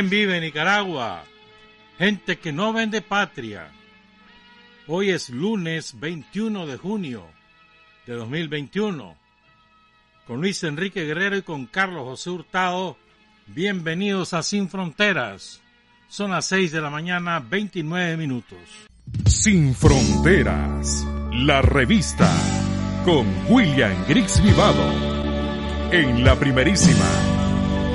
¿Quién vive en Nicaragua? Gente que no vende patria. Hoy es lunes 21 de junio de 2021. Con Luis Enrique Guerrero y con Carlos José Hurtado. Bienvenidos a Sin Fronteras. Son las 6 de la mañana, 29 minutos. Sin Fronteras, la revista con William Griggs Vivado. En la primerísima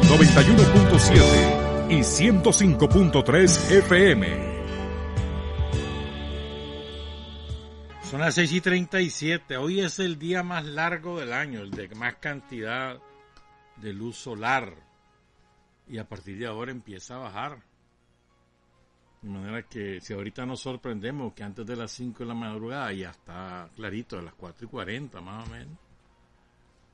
91.7 y 105.3 FM. Son las 6 y 37. Hoy es el día más largo del año, el de más cantidad de luz solar. Y a partir de ahora empieza a bajar. De manera que si ahorita nos sorprendemos que antes de las 5 de la madrugada ya está clarito, a las 4 y 40 más o menos.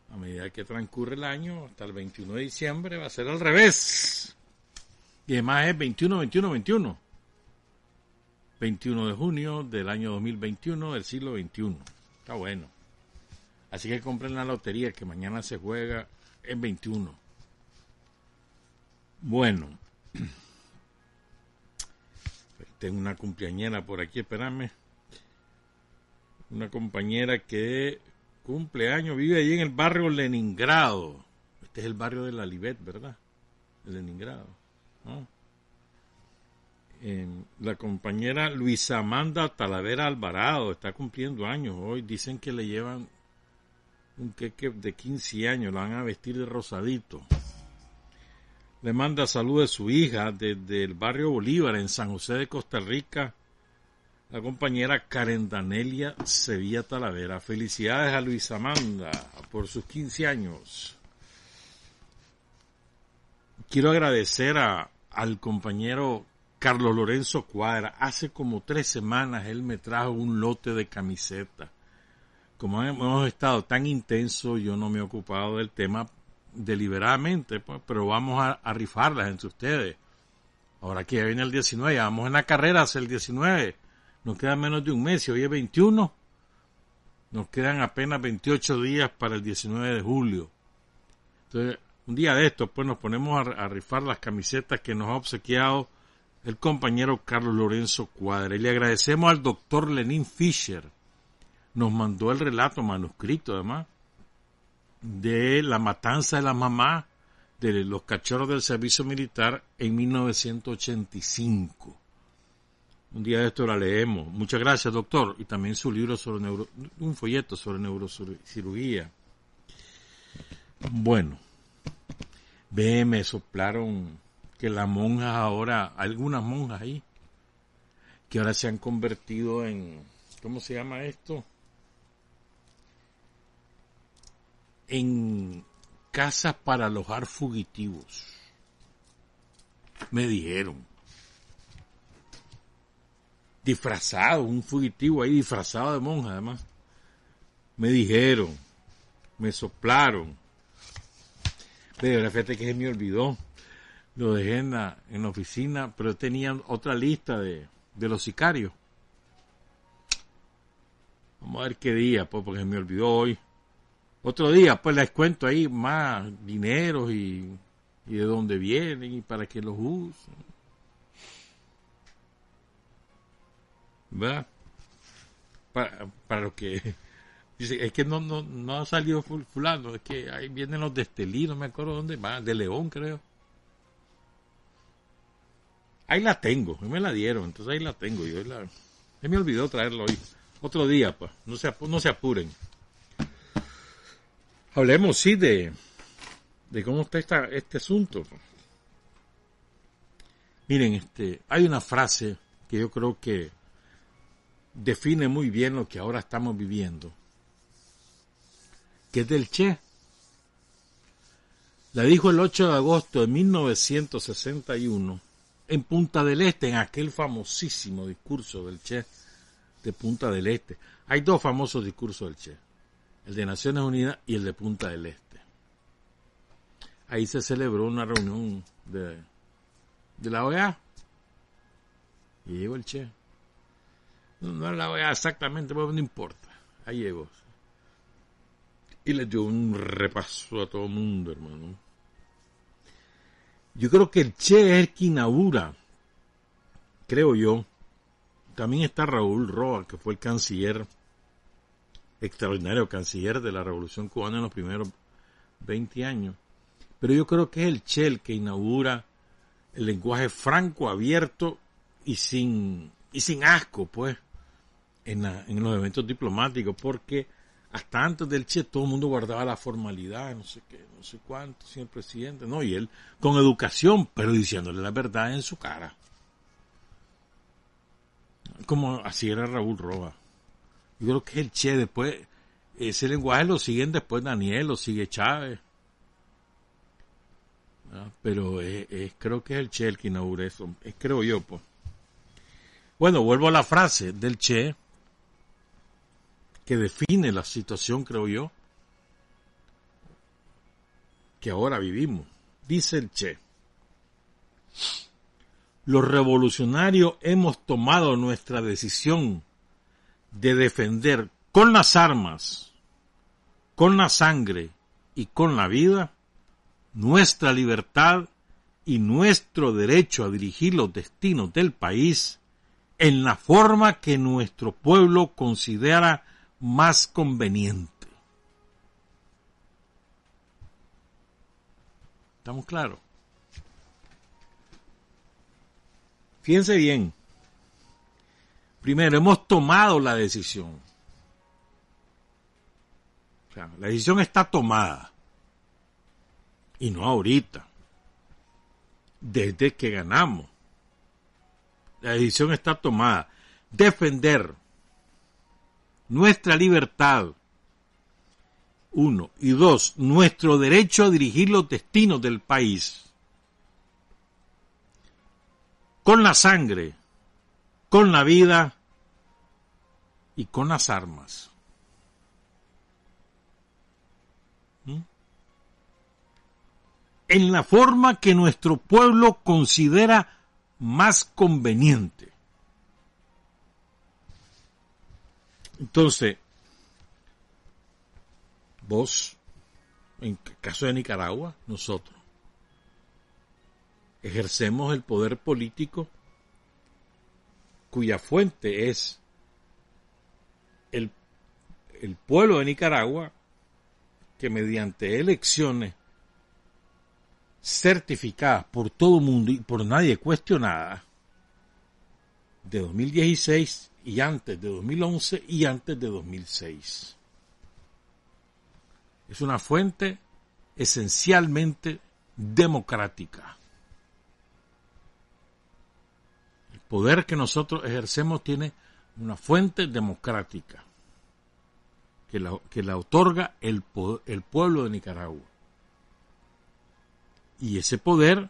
A medida que transcurre el año, hasta el 21 de diciembre, va a ser al revés. Y además es 21, 21, 21. 21 de junio del año 2021 del siglo XXI. Está bueno. Así que compren la lotería que mañana se juega en 21. Bueno. Tengo una cumpleañera por aquí, espérame. Una compañera que cumpleaños, vive allí en el barrio Leningrado. Este es el barrio de la Libet, ¿verdad? La compañera Luisa Amanda Talavera Alvarado está cumpliendo años hoy. Dicen que le llevan un queque de 15 años, la van a vestir de rosadito. Le manda salud de su hija desde el barrio Bolívar en San José de Costa Rica, la compañera Karen Danelia Sevilla Talavera. Felicidades a Luisa Amanda por sus 15 años. Quiero agradecer a, al compañero Carlos Lorenzo Cuadra. Hace como tres semanas él me trajo un lote de camisetas. Como hemos estado tan intenso, yo no me he ocupado del tema deliberadamente, pues, pero vamos a, rifarlas entre ustedes. Ahora que ya viene el 19, ya vamos en la carrera hacia el 19. Nos queda menos de un mes, hoy es 21. Nos quedan apenas 28 días para el 19 de julio. Entonces, un día de esto, pues nos ponemos a, rifar las camisetas que nos ha obsequiado el compañero Carlos Lorenzo Cuadra. Y le agradecemos al doctor Lenín Fischer. Nos mandó el relato manuscrito, además de la matanza de la mamá de los cachorros del servicio militar en 1985. Un día de esto la leemos. Muchas gracias, doctor. Y también su libro sobre neuro, un folleto sobre neurocirugía. Bueno, ve, me soplaron que las monjas ahora, algunas monjas ahí, que ahora se han convertido en, ¿cómo se llama esto? en casas para alojar fugitivos. Me dijeron. Disfrazado, un fugitivo ahí disfrazado de monja además. Me dijeron, me soplaron. Pero fíjate que se me olvidó. Lo dejé en la, en la oficina, pero tenían otra lista de, de los sicarios. Vamos a ver qué día, pues, porque se me olvidó hoy. Otro día, pues les cuento ahí más dinero y, y de dónde vienen y para qué los usan. ¿Verdad? Para, para lo que... Es que no, no, no ha salido fulano, es que ahí vienen los de Estelí, no me acuerdo dónde va, de León creo. Ahí la tengo, me la dieron, entonces ahí la tengo. Yo la, me olvidó traerlo hoy. Otro día, pues, no se, no se apuren. Hablemos, sí, de, de cómo está esta, este asunto. Miren, este, hay una frase que yo creo que define muy bien lo que ahora estamos viviendo, que es del Che. La dijo el 8 de agosto de 1961 en Punta del Este, en aquel famosísimo discurso del Che de Punta del Este. Hay dos famosos discursos del Che el de Naciones Unidas y el de Punta del Este. Ahí se celebró una reunión de, de la OEA y llegó el Che. No, no la OEA exactamente, pero no importa. Ahí llegó. Y le dio un repaso a todo el mundo, hermano. Yo creo que el Che es el que inaugura, creo yo. También está Raúl Roa, que fue el canciller, extraordinario canciller de la Revolución Cubana en los primeros 20 años. Pero yo creo que es el Che el que inaugura el lenguaje franco, abierto y sin, y sin asco, pues, en, en los eventos diplomáticos, porque hasta antes del Che todo el mundo guardaba la formalidad, no sé qué, no sé cuánto, señor presidente, no, y él con educación, pero diciéndole la verdad en su cara. Como así era Raúl Roa. Yo creo que el Che después, ese lenguaje lo siguen después Daniel, lo sigue Chávez. Ah, pero es, creo que es el Che el que inaugura eso, es, creo yo, pues. Bueno, vuelvo a la frase del Che, que define la situación, creo yo, que ahora vivimos. Dice el Che, los revolucionarios hemos tomado nuestra decisión de defender con las armas, con la sangre y con la vida nuestra libertad y nuestro derecho a dirigir los destinos del país en la forma que nuestro pueblo considera más conveniente. ¿Estamos claros? Fíjense bien. Primero, hemos tomado la decisión. la decisión está tomada. Y no ahorita. Desde que ganamos. La decisión está tomada. Defender nuestra libertad. Uno. Y dos, nuestro derecho a dirigir los destinos del país. Con la sangre, con la vida y con las armas. ¿Mm? En la forma que nuestro pueblo considera más conveniente. Entonces, vos, en el caso de Nicaragua, nosotros, ejercemos el poder político cuya fuente es el, el pueblo de Nicaragua que mediante elecciones certificadas por todo el mundo y por nadie cuestionadas de 2016 y antes de 2011 y antes de 2006. Es una fuente esencialmente democrática. El poder que nosotros ejercemos tiene una fuente democrática que la, que la otorga el, el pueblo de Nicaragua. Y ese poder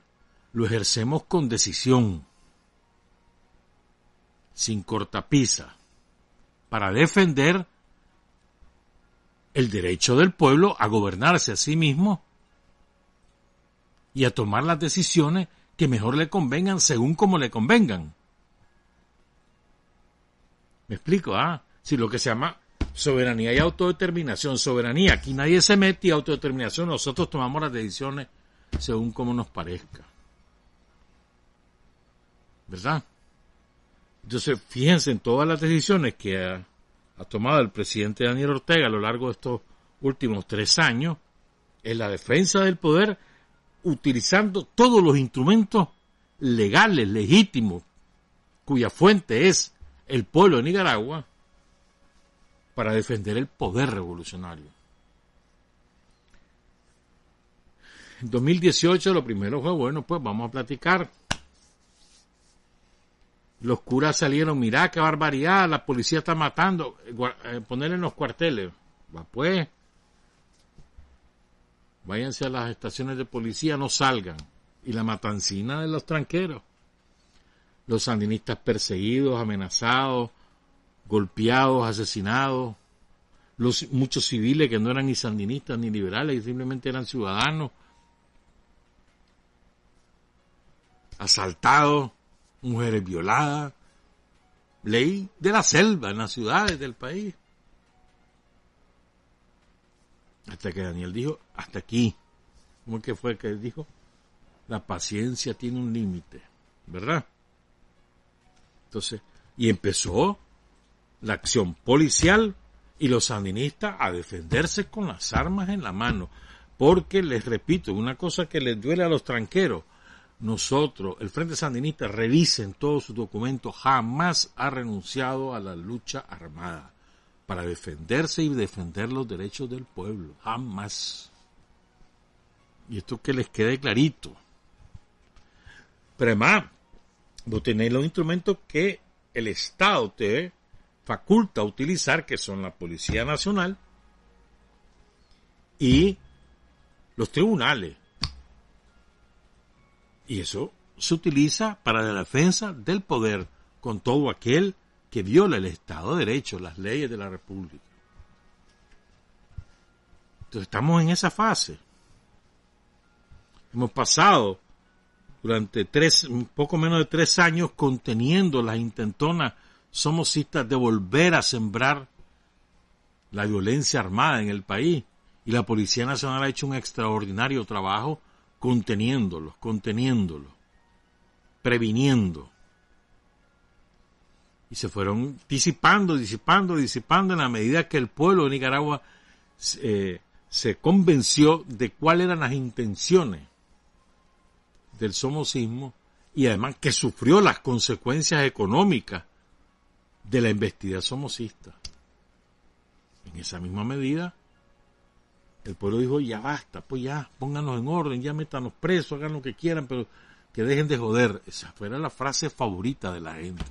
lo ejercemos con decisión sin cortapisa para defender el derecho del pueblo a gobernarse a sí mismo y a tomar las decisiones que mejor le convengan según como le convengan. ¿Me explico? Ah, si lo que se llama soberanía y autodeterminación, soberanía, aquí nadie se mete y autodeterminación, nosotros tomamos las decisiones según como nos parezca. ¿Verdad? Entonces, fíjense en todas las decisiones que ha, tomado el presidente Daniel Ortega a lo largo de estos últimos tres años en la defensa del poder, utilizando todos los instrumentos legales, legítimos, cuya fuente es el pueblo de Nicaragua, para defender el poder revolucionario. En 2018 lo primero fue, bueno, pues vamos a platicar los curas salieron, mirá qué barbaridad, la policía está matando, eh, ponerle en los cuarteles. Va pues, váyanse a las estaciones de policía, no salgan. Y la matancina de los tranqueros. Los sandinistas perseguidos, amenazados, golpeados, asesinados. Los, muchos civiles que no eran ni sandinistas ni liberales, simplemente eran ciudadanos. Asaltados mujeres violadas, ley de la selva en las ciudades del país. Hasta que Daniel dijo, hasta aquí. ¿Cómo que fue que dijo? la paciencia tiene un límite, ¿verdad? Entonces, y empezó la acción policial y los sandinistas a defenderse con las armas en la mano. Porque, les repito, una cosa que les duele a los tranqueros, nosotros, el Frente Sandinista, revisen todos sus documentos, jamás ha renunciado a la lucha armada para defenderse y defender los derechos del pueblo. Jamás. Y esto que les quede clarito. Pero además, vos tenéis los instrumentos que el Estado te faculta utilizar, que son la Policía Nacional y los tribunales. Y eso se utiliza para la defensa del poder con todo aquel que viola el Estado de Derecho, las leyes de la República. Entonces estamos en esa fase. Hemos pasado durante tres, poco menos de tres años conteniendo las intentonas somocistas de volver a sembrar la violencia armada en el país. Y la Policía Nacional ha hecho un extraordinario trabajo conteniéndolos, conteniéndolos, previniendo. Y se fueron disipando, disipando, disipando en la medida que el pueblo de Nicaragua eh, se convenció de cuáles eran las intenciones del somocismo y además que sufrió las consecuencias económicas de la investidad somocista. En esa misma medida, el pueblo dijo, ya basta, pues ya, pónganos en orden, ya métanos presos, hagan lo que quieran, pero que dejen de joder. Esa fue la frase favorita de la gente.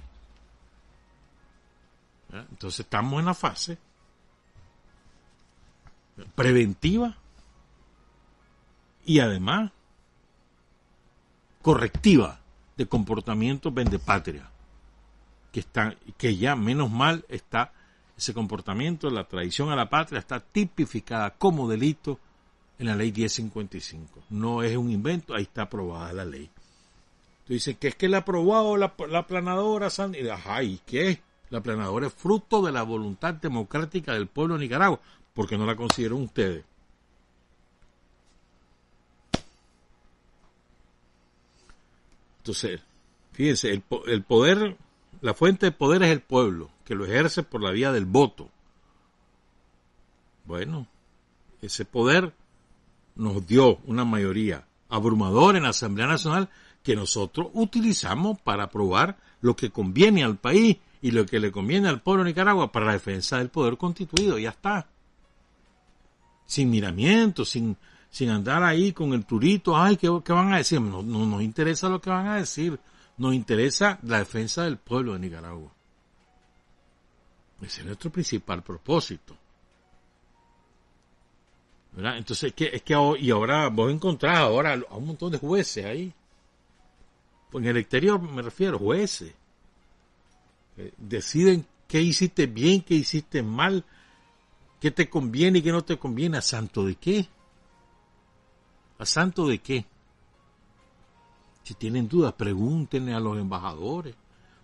Entonces estamos en la fase preventiva y además correctiva de comportamiento vendepatria, que está, que ya menos mal está ese comportamiento, la traición a la patria está tipificada como delito en la ley 1055. No es un invento, ahí está aprobada la ley. Tú dices que es que la ha aprobado la, la planadora Sandy. Ajá, ¿y qué? La planadora es fruto de la voluntad democrática del pueblo de Nicaragua, porque no la consideran ustedes. Entonces, fíjense, el, el poder, la fuente de poder es el pueblo, que lo ejerce por la vía del voto. Bueno, ese poder nos dio una mayoría abrumadora en la Asamblea Nacional que nosotros utilizamos para aprobar lo que conviene al país y lo que le conviene al pueblo de Nicaragua para la defensa del poder constituido. Ya está. Sin miramiento, sin, sin andar ahí con el turito, ay, ¿qué, van a decir? No, no nos interesa lo que van a decir, nos interesa la defensa del pueblo de Nicaragua. Ese es nuestro principal propósito. Entonces, es que, que, y ahora vos encontrás ahora a un montón de jueces ahí. En el exterior me refiero, jueces. deciden qué hiciste bien, qué hiciste mal, qué te conviene y qué no te conviene. ¿A santo de qué? ¿A santo de qué? Si tienen dudas, pregúntenle a los embajadores,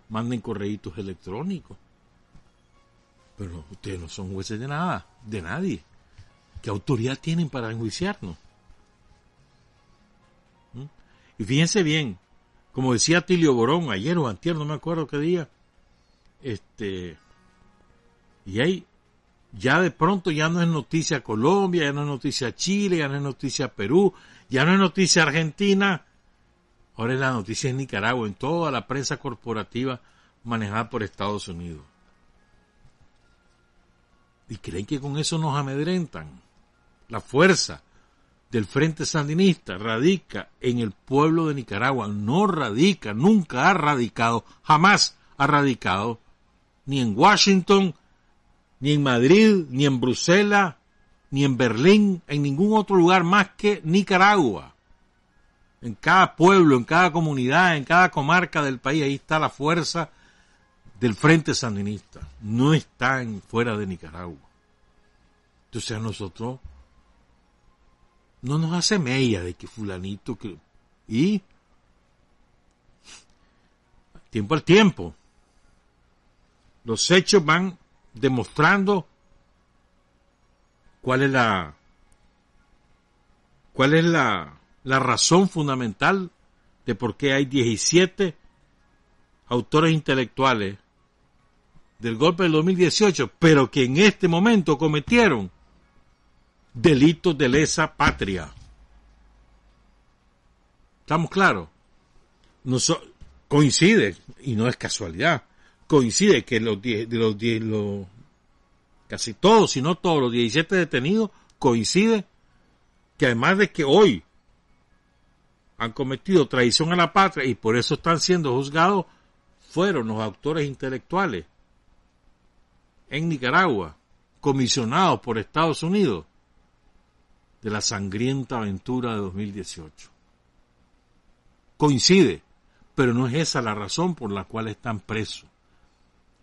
manden correitos electrónicos. Pero ustedes no son jueces de nada, de nadie. ¿Qué autoridad tienen para enjuiciarnos? ¿Mm? Y fíjense bien, como decía Tilio Borón ayer o antier, no me acuerdo qué día, este, y hay ya de pronto ya no es noticia Colombia, ya no es noticia Chile, ya no es noticia Perú, ya no es noticia Argentina, ahora es la noticia en Nicaragua, en toda la prensa corporativa manejada por Estados Unidos. Y creen que con eso nos amedrentan. La fuerza del Frente Sandinista radica en el pueblo de Nicaragua, no radica, nunca ha radicado, jamás ha radicado, ni en Washington, ni en Madrid, ni en Bruselas, ni en Berlín, en ningún otro lugar más que Nicaragua. En cada pueblo, en cada comunidad, en cada comarca del país, ahí está la fuerza del Frente Sandinista. No está en, fuera de Nicaragua. Entonces a nosotros no nos hace mella de que fulanito. Y tiempo al tiempo. Los hechos van demostrando cuál es la cuál es la, la razón fundamental de por qué hay 17 autores intelectuales del golpe del 2018, pero que en este momento cometieron delitos de lesa patria. ¿Estamos claros? No coincide, y no es casualidad, coincide que los, de los, los casi todos, si no todos los 17 detenidos, coincide que además de que hoy han cometido traición a la patria y por eso están siendo juzgados, fueron los autores intelectuales en Nicaragua, comisionados por Estados Unidos, de la sangrienta aventura de 2018. Coincide, pero no es esa la razón por la cual están presos.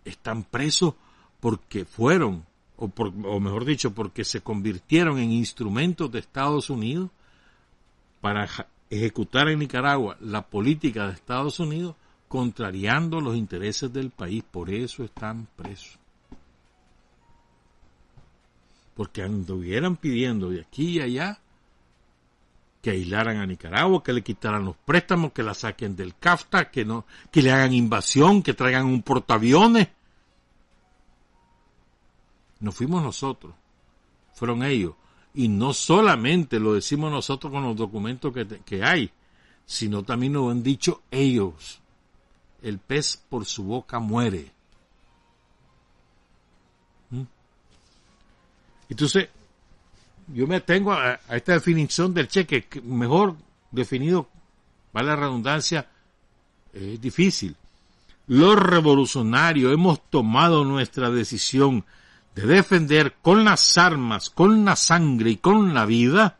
Están presos porque fueron, o, o mejor dicho, porque se convirtieron en instrumentos de Estados Unidos para ejecutar en Nicaragua la política de Estados Unidos contrariando los intereses del país. Por eso están presos. Porque anduvieran pidiendo de aquí y allá que aislaran a Nicaragua, que le quitaran los préstamos, que la saquen del CAFTA, que no, que le hagan invasión, que traigan un portaaviones. No fuimos nosotros, fueron ellos. Y no solamente lo decimos nosotros con los documentos que, hay, sino también lo han dicho ellos. El pez por su boca muere. ¿Mm? Entonces, yo me atengo a, esta definición del cheque, mejor definido, vale la redundancia, es difícil. Los revolucionarios hemos tomado nuestra decisión de defender con las armas, con la sangre y con la vida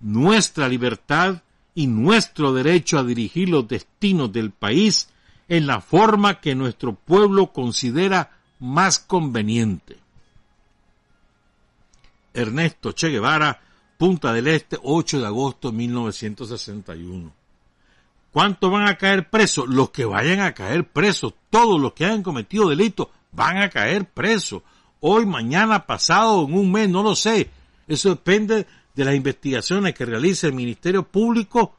nuestra libertad y nuestro derecho a dirigir los destinos del país en la forma que nuestro pueblo considera más conveniente. Ernesto Che Guevara, Punta del Este, 8 de agosto de 1961. ¿Cuántos van a caer presos? Los que vayan a caer presos, todos los que hayan cometido delitos van a caer presos hoy, mañana, pasado, en un mes, no lo sé. Eso depende de las investigaciones que realice el Ministerio Público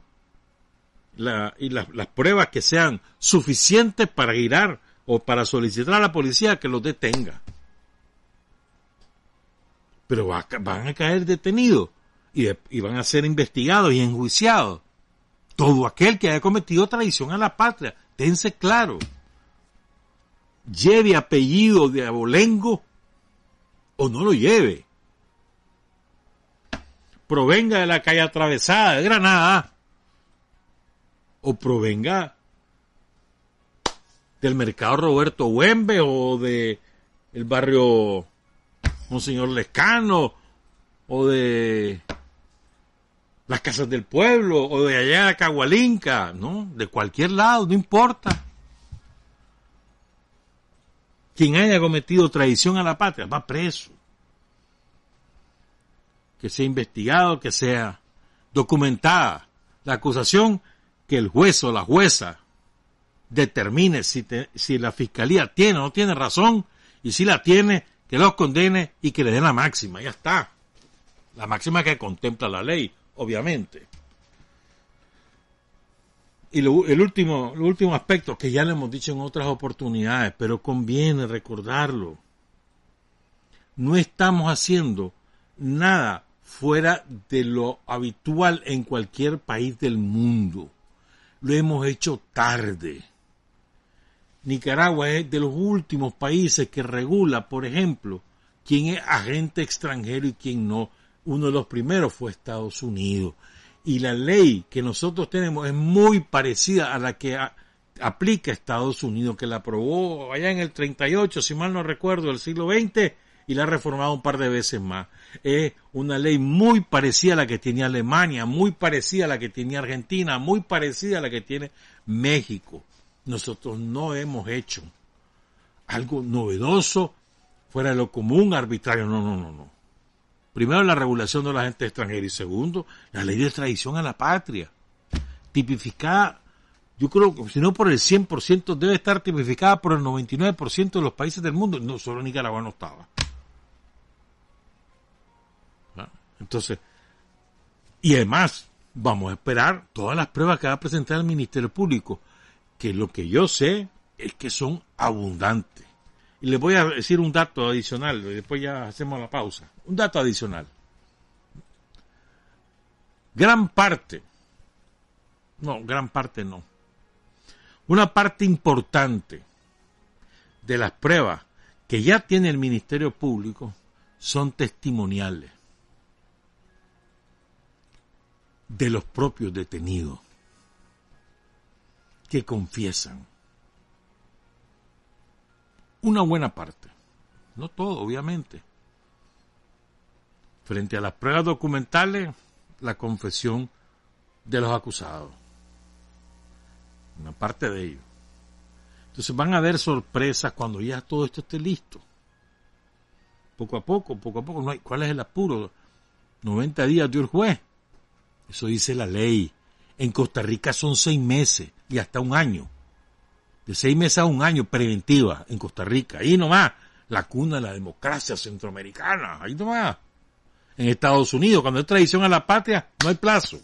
y las pruebas que sean suficientes para girar o para solicitar a la policía que los detenga. Pero van a caer detenidos y, y van a ser investigados y enjuiciados. Todo aquel que haya cometido traición a la patria, tense claro. Lleve apellido de abolengo o no lo lleve. Provenga de la calle atravesada de Granada o provenga del mercado Roberto Huembe o de el barrio Monseñor Lescano o de las casas del pueblo o de allá de Cagualinca, ¿no? De cualquier lado, no importa. Quien haya cometido traición a la patria va preso. Que sea investigado, que sea documentada la acusación, que el juez o la jueza determine si, si la fiscalía tiene o no tiene razón y si la tiene, que los condene y que le den la máxima. Ya está. La máxima que contempla la ley, obviamente. Y lo, el último, el último aspecto que ya le hemos dicho en otras oportunidades, pero conviene recordarlo. No estamos haciendo nada fuera de lo habitual en cualquier país del mundo. Lo hemos hecho tarde. Nicaragua es de los últimos países que regula, por ejemplo, quién es agente extranjero y quién no. Uno de los primeros fue Estados Unidos y la ley que nosotros tenemos es muy parecida a la que aplica Estados Unidos, que la aprobó allá en el 38, si mal no recuerdo, del siglo XX, y la ha reformado un par de veces más. Es una ley muy parecida a la que tenía Alemania, muy parecida a la que tenía Argentina, muy parecida a la que tiene México. Nosotros no hemos hecho algo novedoso, fuera de lo común, arbitrario, no, no, no, no. Primero, la regulación de la gente extranjera y segundo, la ley de extradición a la patria. Tipificada, yo creo que si no por el 100%, debe estar tipificada por el 99% de los países del mundo. No, solo Nicaragua no estaba. ¿Ah? Entonces, y además, vamos a esperar todas las pruebas que va a presentar el Ministerio Público, que lo que yo sé es que son abundantes. Y les voy a decir un dato adicional, después ya hacemos la pausa. Un dato adicional. Gran parte, no, gran parte no. Una parte importante de las pruebas que ya tiene el Ministerio Público son testimoniales de los propios detenidos que confiesan. Una buena parte, no todo, obviamente. Frente a las pruebas documentales, la confesión de los acusados. Una parte de ellos. Entonces van a haber sorpresas cuando ya todo esto esté listo. Poco a poco, poco a poco. No hay, ¿Cuál es el apuro? 90 días de un juez. Eso dice la ley. En Costa Rica son seis meses y hasta un año. De seis meses a un año preventiva en Costa Rica. Ahí nomás, la cuna de la democracia centroamericana. Ahí nomás. En Estados Unidos, cuando es traición a la patria, no hay plazo.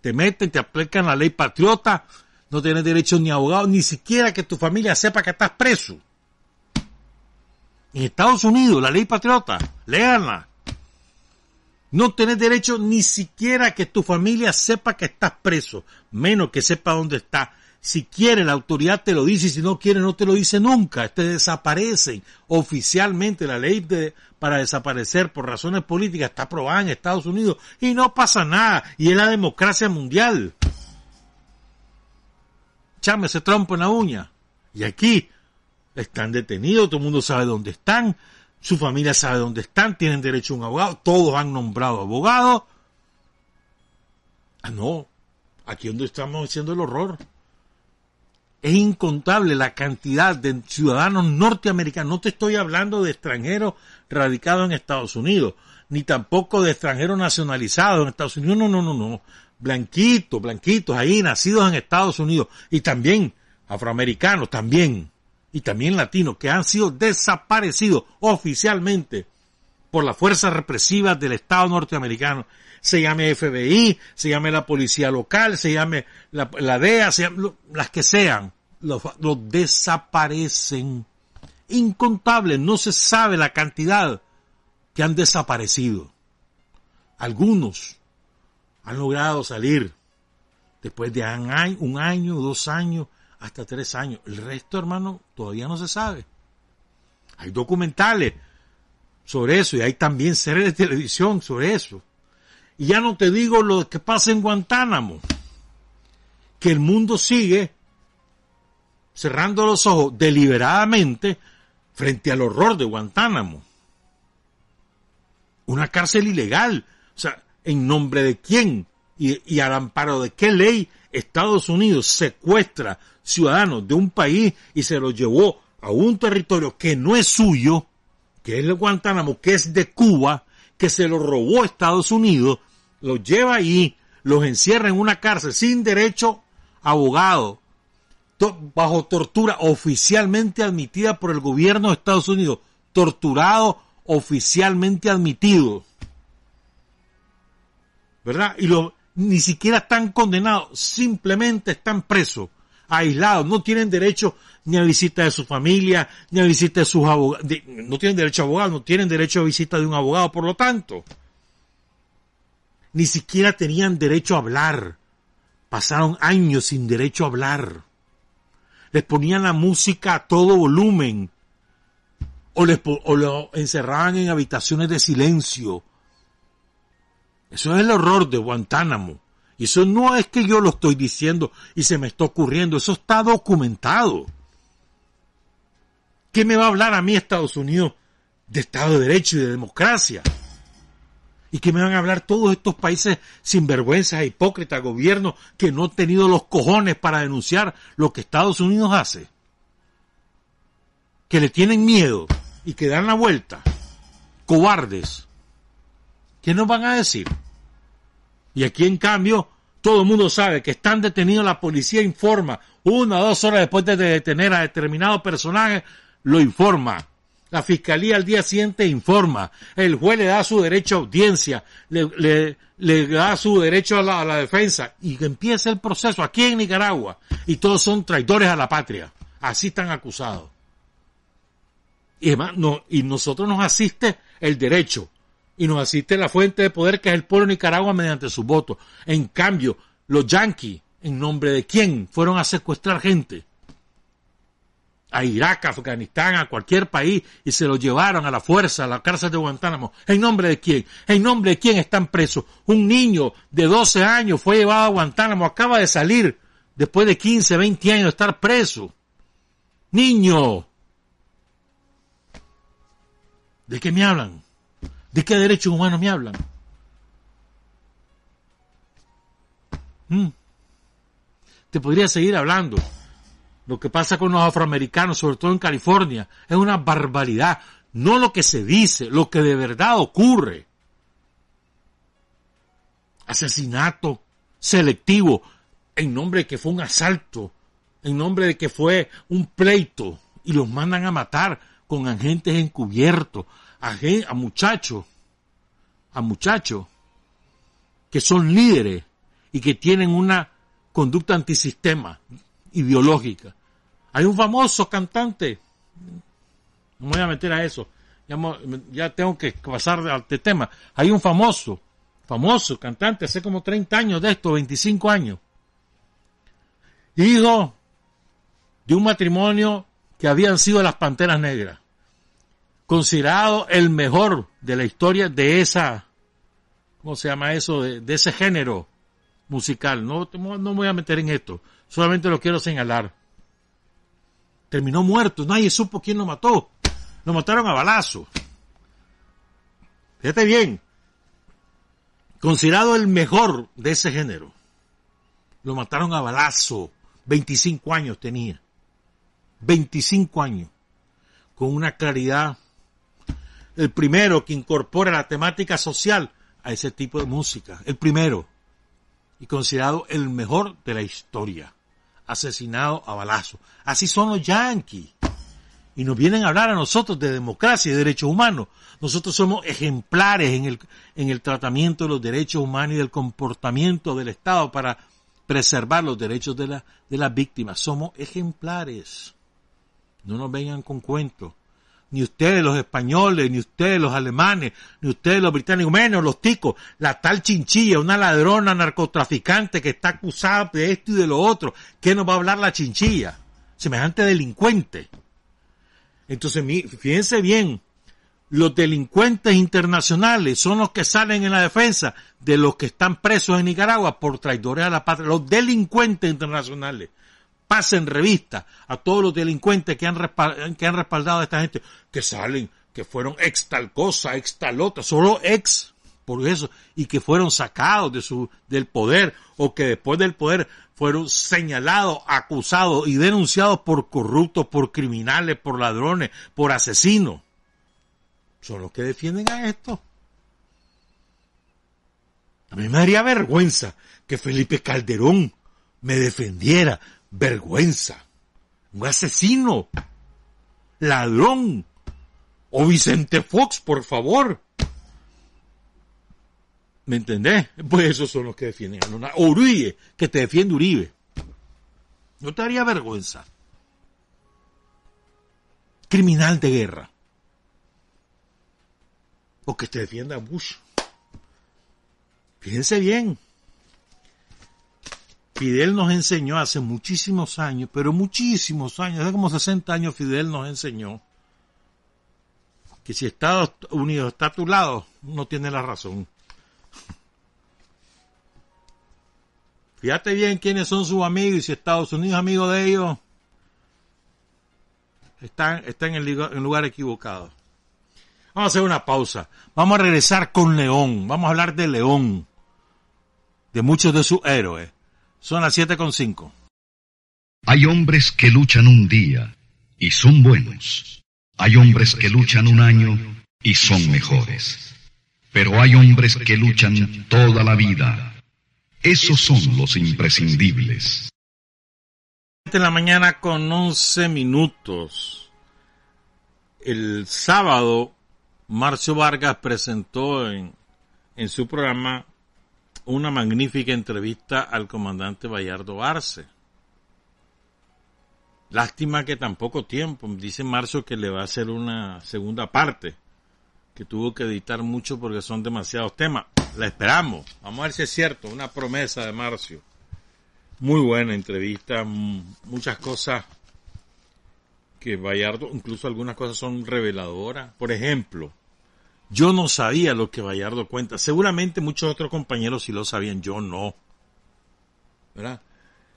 Te meten, te aplican la ley patriota, no tienes derecho ni abogado, ni siquiera que tu familia sepa que estás preso. En Estados Unidos, la ley patriota, léanla. No tenés derecho ni siquiera que tu familia sepa que estás preso, menos que sepa dónde está. Si quiere, la autoridad te lo dice y si no quiere, no te lo dice nunca. Te desaparecen. Oficialmente la ley de, para desaparecer por razones políticas está aprobada en Estados Unidos y no pasa nada. Y es la democracia mundial. Chame ese trompo en la uña. Y aquí están detenidos, todo el mundo sabe dónde están su familia sabe dónde están, tienen derecho a un abogado, todos han nombrado abogado. Ah, no, aquí donde estamos haciendo el horror. Es incontable la cantidad de ciudadanos norteamericanos. No te estoy hablando de extranjeros radicados en Estados Unidos, ni tampoco de extranjeros nacionalizados en Estados Unidos. No, no, no, no. Blanquitos, blanquitos, ahí nacidos en Estados Unidos. Y también afroamericanos, también y también latinos que han sido desaparecidos oficialmente por las fuerzas represivas del Estado norteamericano, se llame FBI, se llame la policía local, se llame la, DEA, se las que sean, los, desaparecen. Incontables, no se sabe la cantidad que han desaparecido. Algunos han logrado salir después de un año, dos años, hasta tres años. El resto, hermano, todavía no se sabe. Hay documentales sobre eso y hay también series de televisión sobre eso. Y ya no te digo lo que pasa en Guantánamo, que el mundo sigue cerrando los ojos deliberadamente frente al horror de Guantánamo. Una cárcel ilegal. O sea, ¿en nombre de quién y, al amparo de qué ley Estados Unidos secuestra ciudadanos de un país y se los llevó a un territorio que no es suyo, que es el Guantánamo, que es de Cuba, que se lo robó Estados Unidos, los lleva ahí, los encierra en una cárcel sin derecho a abogado, bajo tortura oficialmente admitida por el gobierno de Estados Unidos, torturado oficialmente admitido. ¿Verdad? Y lo, ni siquiera están condenados, simplemente están presos aislados, no tienen derecho ni a visita de su familia, ni a visita de sus abogados, no tienen derecho a abogado, no tienen derecho a visita de un abogado, por lo tanto, ni siquiera tenían derecho a hablar. Pasaron años sin derecho a hablar. Les ponían la música a todo volumen. O, les, o lo encerraban en habitaciones de silencio. Eso es el horror de Guantánamo. Y eso no es que yo lo estoy diciendo y se me está ocurriendo, eso está documentado. ¿Qué me va a hablar a mí Estados Unidos de Estado de Derecho y de democracia? ¿Y qué me van a hablar todos estos países sinvergüenzas, hipócritas, gobiernos que no han tenido los cojones para denunciar lo que Estados Unidos hace? Que le tienen miedo y que dan la vuelta. Cobardes. ¿Qué nos van a decir? Y aquí, en cambio, todo el mundo sabe que están detenidos, la policía informa, una o dos horas después de detener a determinado personaje, lo informa. La fiscalía al día siguiente informa. El juez le da su derecho a audiencia, le, le, da su derecho a la, defensa y empieza el proceso aquí en Nicaragua. Y todos son traidores a la patria. Así están acusados. Y además, no, y nosotros nos asiste el derecho y nos asiste la fuente de poder que es el pueblo de Nicaragua mediante sus votos. En cambio, los yanquis, ¿en nombre de quién? Fueron a secuestrar gente a Irak, a Afganistán, a cualquier país y se lo llevaron a la fuerza a la cárcel de Guantánamo. ¿En nombre de quién? ¿En nombre de quién están presos? Un niño de 12 años fue llevado a Guantánamo, acaba de salir después de 15, 20 años de estar preso. Niño. ¿De qué me hablan? ¿De qué derechos humanos me hablan? ¿Mm? Te podría seguir hablando lo que pasa con los afroamericanos, sobre todo en California, es una barbaridad. No lo que se dice, lo que de verdad ocurre. Asesinato selectivo en nombre de que fue un asalto, en nombre de que fue un pleito y los mandan a matar con agentes encubiertos, a, a muchachos, a muchachos que son líderes y que tienen una conducta antisistema ideológica. Hay un famoso cantante, no me voy a meter a eso, ya, tengo que pasar al tema. Hay un famoso, famoso cantante, hace como 30 años de esto, 25 años, hijo de un matrimonio que habían sido las Panteras Negras, considerado el mejor de la historia de esa, ¿cómo se llama eso? De, ese género musical. No, no me voy a meter en esto. Solamente lo quiero señalar. Terminó muerto. Nadie supo quién lo mató. Lo mataron a balazo. Fíjate bien. Considerado el mejor de ese género. Lo mataron a balazo. 25 años tenía. 25 años. Con una claridad. El primero que incorpora la temática social a ese tipo de música. El primero. Y considerado el mejor de la historia asesinado a balazo. Así son los yanquis. Y nos vienen a hablar a nosotros de democracia y de derechos humanos. Nosotros somos ejemplares en el, en el tratamiento de los derechos humanos y del comportamiento del Estado para preservar los derechos de, la, de las víctimas. Somos ejemplares. No nos vengan con cuentos ni ustedes los españoles, ni ustedes los alemanes, ni ustedes los británicos, menos los ticos, la tal chinchilla, una ladrona narcotraficante que está acusada de esto y de lo otro, ¿qué nos va a hablar la chinchilla? Semejante delincuente. Entonces, fíjense bien, los delincuentes internacionales son los que salen en la defensa de los que están presos en Nicaragua por traidores a la patria, los delincuentes internacionales pasen revista a todos los delincuentes que han, que han respaldado a esta gente, que salen, que fueron ex tal cosa, ex tal otra, solo ex, por eso, y que fueron sacados de su, del poder, o que después del poder fueron señalados, acusados y denunciados por corruptos, por criminales, por ladrones, por asesinos. Son los que defienden a esto. A mí me daría vergüenza que Felipe Calderón me defendiera vergüenza, un asesino, ladrón, o Vicente Fox, por favor. ¿Me entendés? Pues esos son los que defienden a Luna. Uribe, que te defiende Uribe. No te daría vergüenza. Criminal de guerra. O que te defienda Bush. Fíjense bien. Fidel nos enseñó hace muchísimos años, pero muchísimos años, hace como 60 años Fidel nos enseñó que si Estados Unidos está a tu lado, no tiene la razón. Fíjate bien quiénes son sus amigos y si Estados Unidos es amigo de ellos, están, en el lugar equivocado. Vamos a hacer una pausa. Vamos a regresar con León. Vamos a hablar de León. De muchos de sus héroes. Son las siete con cinco. Hay hombres que luchan un día y son buenos. Hay hombres que luchan un año y son mejores. Pero hay hombres que luchan toda la vida. Esos son los imprescindibles. En la mañana con once minutos. el sábado Marcio Vargas presentó en, en su programa una magnífica entrevista al comandante Bayardo Arce. Lástima que tan poco tiempo, dice Marcio que le va a hacer una segunda parte, que tuvo que editar mucho porque son demasiados temas. La esperamos, vamos a ver si es cierto, una promesa de Marcio. Muy buena entrevista, muchas cosas que Bayardo, incluso algunas cosas son reveladoras. Por ejemplo, yo no sabía lo que Bayardo cuenta. Seguramente muchos otros compañeros sí lo sabían, yo no. ¿Verdad?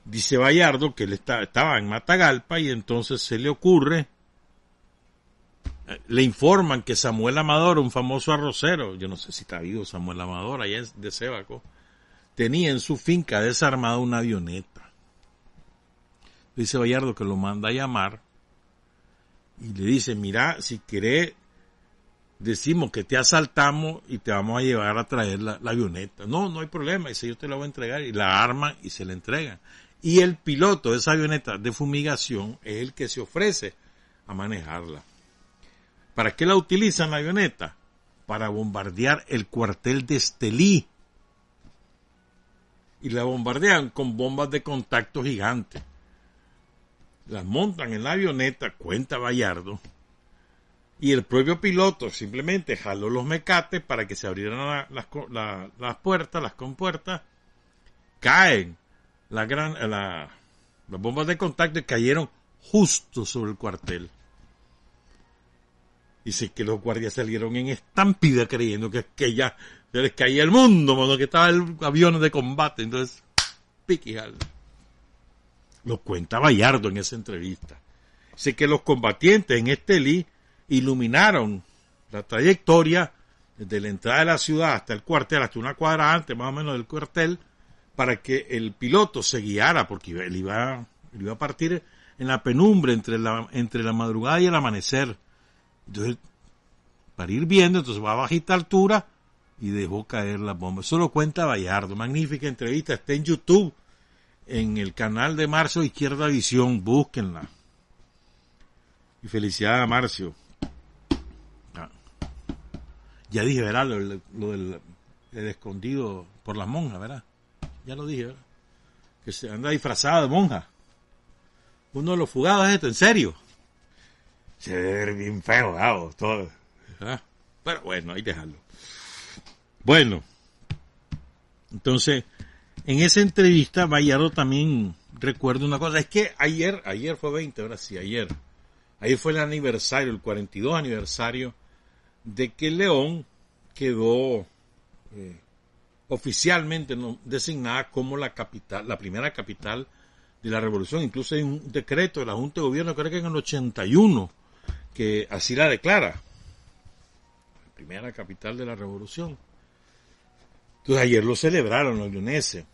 Dice Bayardo que él estaba en Matagalpa y entonces se le ocurre, eh, le informan que Samuel Amador, un famoso arrocero, yo no sé si está vivo Samuel Amador, allá de Sebaco, tenía en su finca desarmada una avioneta. Dice Bayardo que lo manda a llamar y le dice, mira, si querés decimos que te asaltamos y te vamos a llevar a traer la, avioneta. No, no hay problema, dice yo te la voy a entregar y la arma y se la entrega. Y el piloto de esa avioneta de fumigación es el que se ofrece a manejarla. ¿Para qué la utilizan la avioneta? Para bombardear el cuartel de Estelí. Y la bombardean con bombas de contacto gigantes. Las montan en la avioneta, cuenta Bayardo, y el propio piloto simplemente jaló los mecates para que se abrieran las puertas, las compuertas, caen gran, las bombas de contacto y cayeron justo sobre el cuartel. Dice que los guardias salieron en estampida creyendo que, que ya se les caía el mundo, que estaba el avión de combate. Entonces, piquijal. Lo cuenta Bayardo en esa entrevista. Dice que los combatientes en este Lee iluminaron la trayectoria desde la entrada de la ciudad hasta el cuartel, hasta una cuadra antes más o menos del cuartel, para que el piloto se guiara, porque él iba, iba a partir en la penumbra entre la, entre la madrugada y el amanecer. Entonces, para ir viendo, entonces va a bajita altura y dejó caer la bomba. Eso lo cuenta Bayardo. Magnífica entrevista. Está en YouTube, en el canal de Marcio Izquierda Visión. Búsquenla. Y felicidades a Marcio. Ya dije, ¿verdad? Lo, del escondido por las monjas, ¿verdad? Ya lo dije, ¿verdad? Que se anda disfrazado de monja. Uno de los fugados es esto, en serio. Se debe ver bien feo, todo. Pero bueno, ahí dejarlo. Bueno, entonces, en esa entrevista, Bayardo también recuerdo una cosa. Es que ayer, ayer fue 20, ahora sí, ayer. Ayer fue el aniversario, el 42 aniversario de que León quedó eh, oficialmente designada como la capital, la primera capital de la revolución. Incluso hay un decreto de la Junta de Gobierno, creo que en el 81, que así la declara. La primera capital de la revolución. Entonces ayer lo celebraron los leoneses.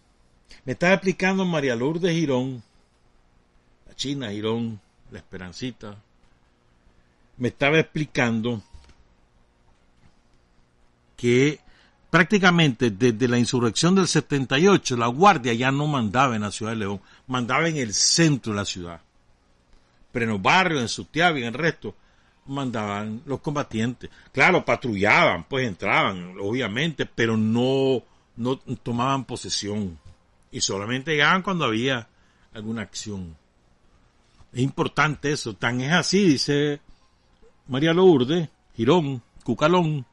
Me estaba explicando María Lourdes Girón, la China Girón, la Esperancita, me estaba explicando que prácticamente desde la insurrección del 78 la Guardia ya no mandaba en la ciudad de León, mandaba en el centro de la ciudad. Pero en los barrios, en Sutiabi, en el resto, mandaban los combatientes. Claro, patrullaban, pues entraban, obviamente, pero no, no tomaban posesión. Y solamente llegaban cuando había alguna acción. Es importante eso. Tan es así, dice María Lourdes, Girón, Cucalón,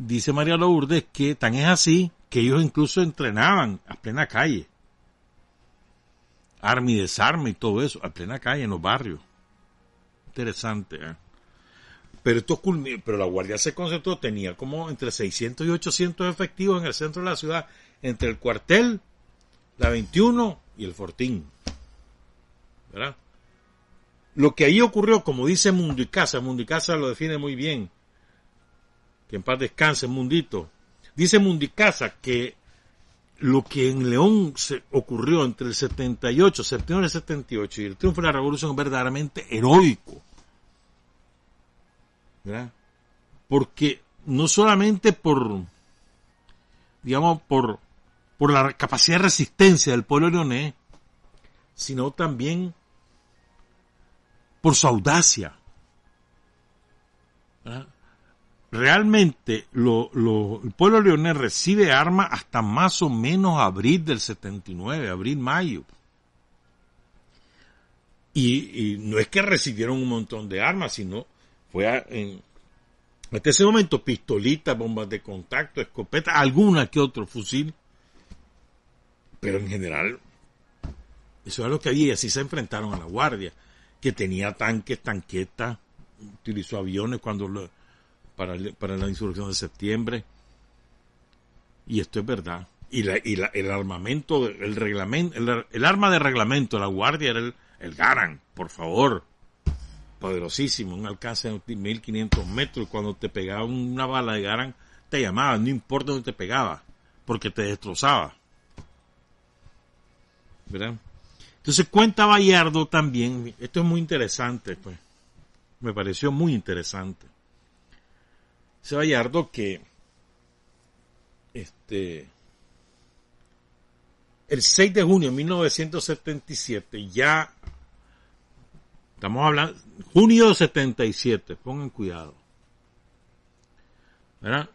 dice María Lourdes que tan es así que ellos incluso entrenaban a plena calle. Arma y desarme y todo eso, a plena calle en los barrios. Interesante, ¿eh? Pero esto pero la Guardia se concentró, tenía como entre 600 y 800 efectivos en el centro de la ciudad, entre el cuartel, la 21 y el Fortín. ¿Verdad? Lo que ahí ocurrió, como dice Mundo y Casa, Mundo y Casa lo define muy bien, que en paz descanse Mundito, dice Mundicasa que lo que en León se ocurrió entre el 78, septiembre del 78 y el triunfo de la revolución es verdaderamente heroico. ¿verdad? Porque no solamente por, digamos, por, por la capacidad de resistencia del pueblo leonés, sino también por su audacia, realmente lo, el pueblo leonés recibe armas hasta más o menos abril del 79, abril-mayo. Y, no es que recibieron un montón de armas, sino fue a, en, hasta ese momento pistolitas, bombas de contacto, escopetas, alguna que otro fusil. Pero en general, eso era lo que había y así se enfrentaron a la guardia, que tenía tanques, tanquetas, utilizó aviones cuando lo, para, para la insurrección de septiembre. Y esto es verdad. Y, la, y la, el armamento, el reglamento, el, arma de reglamento de la guardia era el, el Garan, por favor. Poderosísimo, un alcance de 1500 metros. Cuando te pegaba una bala de Garan, te llamaba, no importa dónde te pegaba, porque te destrozaba. ¿Verdad? Entonces cuenta Bayardo también, esto es muy interesante, pues, me pareció muy interesante. Dice Bayardo que este el 6 de junio de 1977 ya estamos hablando junio de 77 pongan cuidado ¿verdad?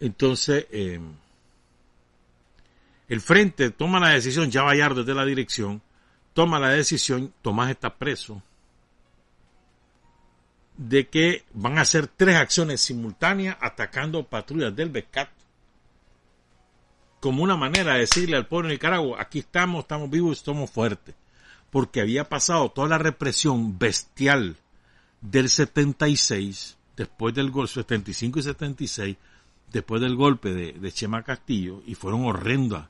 entonces eh, el frente toma la decisión ya Bayardo desde la dirección toma la decisión Tomás está preso de que van a hacer tres acciones simultáneas atacando patrullas del BECAT como una manera de decirle al pueblo de Nicaragua, aquí estamos, estamos vivos y estamos fuertes. Porque había pasado toda la represión bestial del 76, después del golpe, 75 y 76, después del golpe de, de Chema Castillo, y fueron horrendas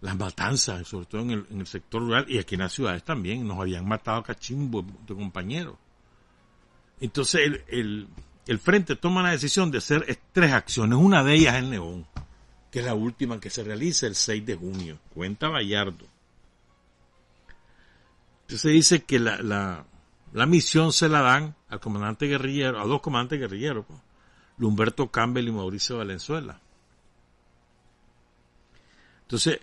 las matanzas, sobre todo en el, en el, sector rural y aquí en las ciudades también, nos habían matado a cachimbo de compañeros. Entonces el, el, el, frente toma la decisión de hacer tres acciones, una de ellas en León, que es la última que se realiza el 6 de junio, cuenta Bayardo. Entonces dice que la, la, misión se la dan al comandante guerrillero, a dos comandantes guerrilleros, pues, Lumberto Campbell y Mauricio Valenzuela. Entonces,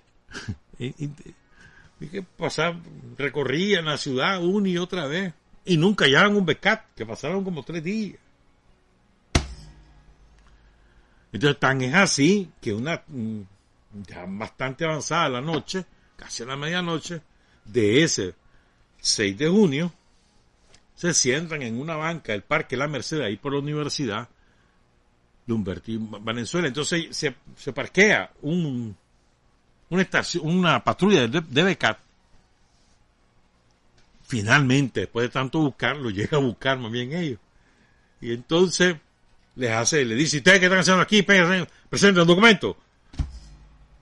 que pasar, recorrían la ciudad una y otra vez y nunca hallaron un becat, que pasaron como tres días. Entonces, tan es así que una, ya bastante avanzada la noche, casi a la medianoche, de ese 6 de junio, se sientan en una banca del Parque La Merced, ahí por la universidad, de Humberto Venezuela. Entonces se, se parquea un, una patrulla de Becat finalmente, después de tanto buscar, lo llega a buscar más bien ellos. Y entonces les hace, le dice, ¿ustedes qué están haciendo aquí? Presenten el documento.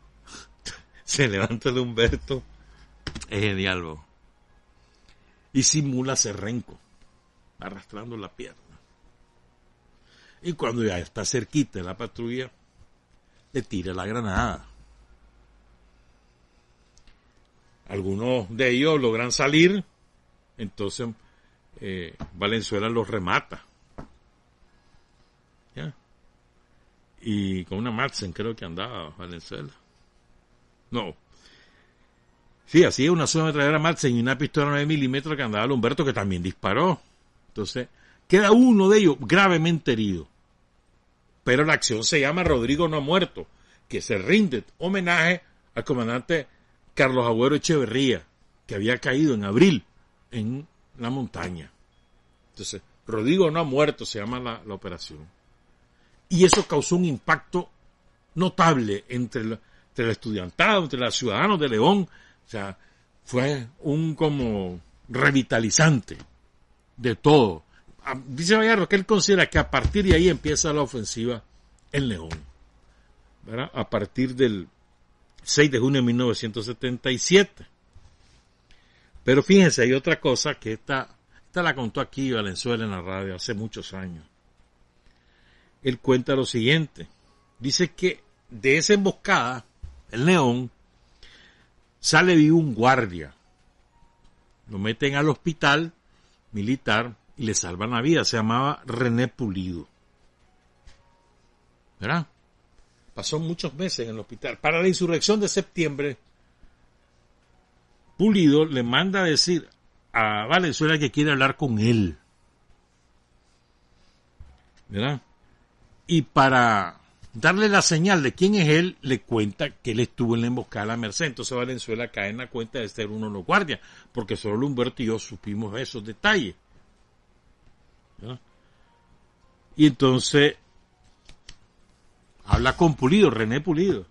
Se levanta el Humberto. Es genial, Y simula renco, arrastrando la pierna. Y cuando ya está cerquita de la patrulla, le tira la granada. Algunos de ellos logran salir, entonces eh, Valenzuela los remata. ¿Ya? Y con una Madsen creo que andaba Valenzuela. No. Sí, así una sola metralleta Madsen y una pistola 9 milímetros que andaba Humberto que también disparó. Entonces, queda uno de ellos gravemente herido. Pero la acción se llama Rodrigo no ha muerto, que se rinde homenaje al comandante Carlos Agüero Echeverría, que había caído en abril en la montaña. Entonces, Rodrigo no ha muerto, se llama la, la operación. Y eso causó un impacto notable entre, la, entre el estudiantado, entre los ciudadanos de León. O sea, fue un como revitalizante de todo. Ah, dice Vallardo que él considera que a partir de ahí empieza la ofensiva en León. ¿verdad? A partir del 6 de junio de 1977. Pero fíjense, hay otra cosa que esta, esta la contó aquí Valenzuela en la radio hace muchos años. Él cuenta lo siguiente. Dice que de esa emboscada, el león, sale vivo un guardia. Lo meten al hospital militar y le salvan la vida. Se llamaba René Pulido. ¿Verdad? Pasó muchos meses en el hospital. Para la insurrección de septiembre, Pulido le manda a decir a Valenzuela que quiere hablar con él. ¿verdad? Y para darle la señal de quién es él, le cuenta que él estuvo en la emboscada de la Merced. Entonces Valenzuela cae en la cuenta de ser uno de los guardias, porque solo Humberto y yo supimos esos detalles. ¿verdad? Y entonces habla con Pulido, René Pulido.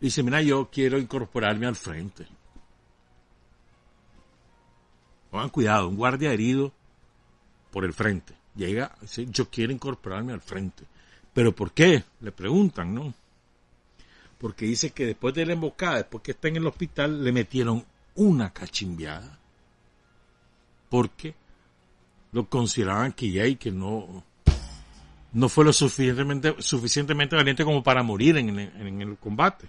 Dice, mira, yo quiero incorporarme al frente. Pongan cuidado, un guardia herido por el frente. Llega, dice, yo quiero incorporarme al frente. ¿Pero por qué? Le preguntan, ¿no? Porque dice que después de la emboscada, después que está en el hospital, le metieron una cachimbiada. Porque lo consideraban que ya y que no, no fue lo suficientemente, suficientemente valiente como para morir en, el- combate.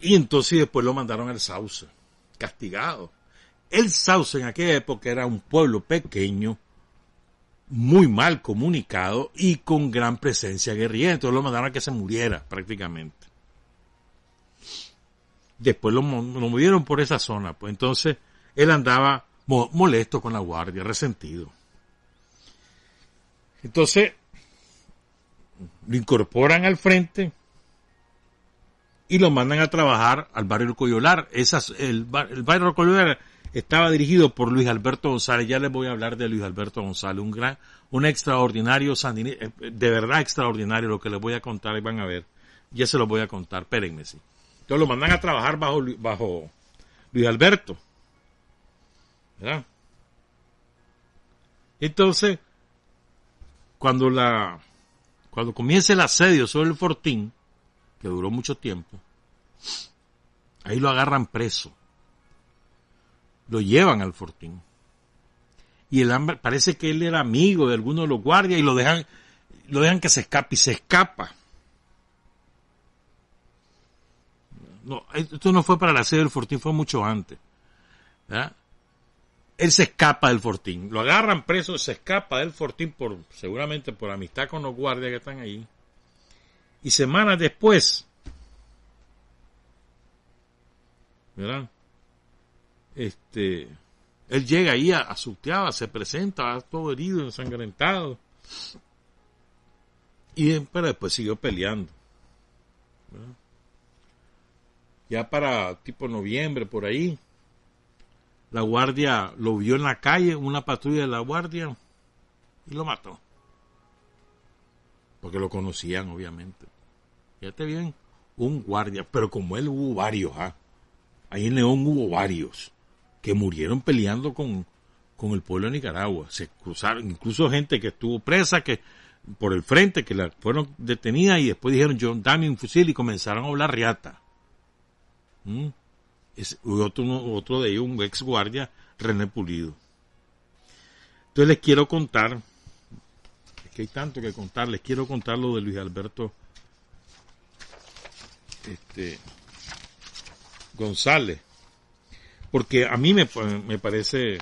Y entonces después lo mandaron al Sauce, castigado. El Sauce en aquella época era un pueblo pequeño, muy mal comunicado y con gran presencia guerrillera. Entonces lo mandaron a que se muriera prácticamente. Después lo, mo- lo movieron por esa zona. Pues entonces él andaba mo- molesto con la guardia, resentido. Entonces lo incorporan al frente y lo mandan a trabajar al barrio Coyolar. Esas, el, el barrio Coyolar estaba dirigido por Luis Alberto González. Ya les voy a hablar de Luis Alberto González, un gran, un extraordinario sandinista, eh, de verdad extraordinario lo que les voy a contar y van a ver. Ya se los voy a contar, espérenme, sí. Entonces lo mandan a trabajar bajo, bajo Luis Alberto. ¿Verdad? Entonces, cuando la, cuando comienza el asedio sobre el fortín, que duró mucho tiempo, ahí lo agarran preso. Lo llevan al fortín. Y el hambre, parece que él era amigo de alguno de los guardias y lo dejan, lo dejan que se escape y se escapa. No, esto no fue para el asedio del fortín, fue mucho antes. ¿verdad? Él se escapa del fortín. Lo agarran preso, se escapa del fortín por, seguramente por amistad con los guardias que están ahí. Y semanas después, ¿verdad? Este, él llega ahí a, a Suteaba, se presenta, todo herido, ensangrentado. Y pero después siguió peleando. Ya para tipo noviembre, por ahí, la guardia lo vio en la calle, una patrulla de la guardia, y lo mató. Porque lo conocían, obviamente. Fíjate bien, un guardia, pero como él hubo varios, ¿ah? ahí en León hubo varios que murieron peleando con, con el pueblo de Nicaragua. Se cruzaron, incluso gente que estuvo presa, que por el frente, que fueron detenidas y después dijeron, yo dame un fusil y comenzaron a hablar riata. ¿Mm? Otro, otro de ellos, un ex guardia, René Pulido. Entonces les quiero contar, es que hay tanto que contar, les quiero contar lo de Luis Alberto este, González, porque a mí me, me parece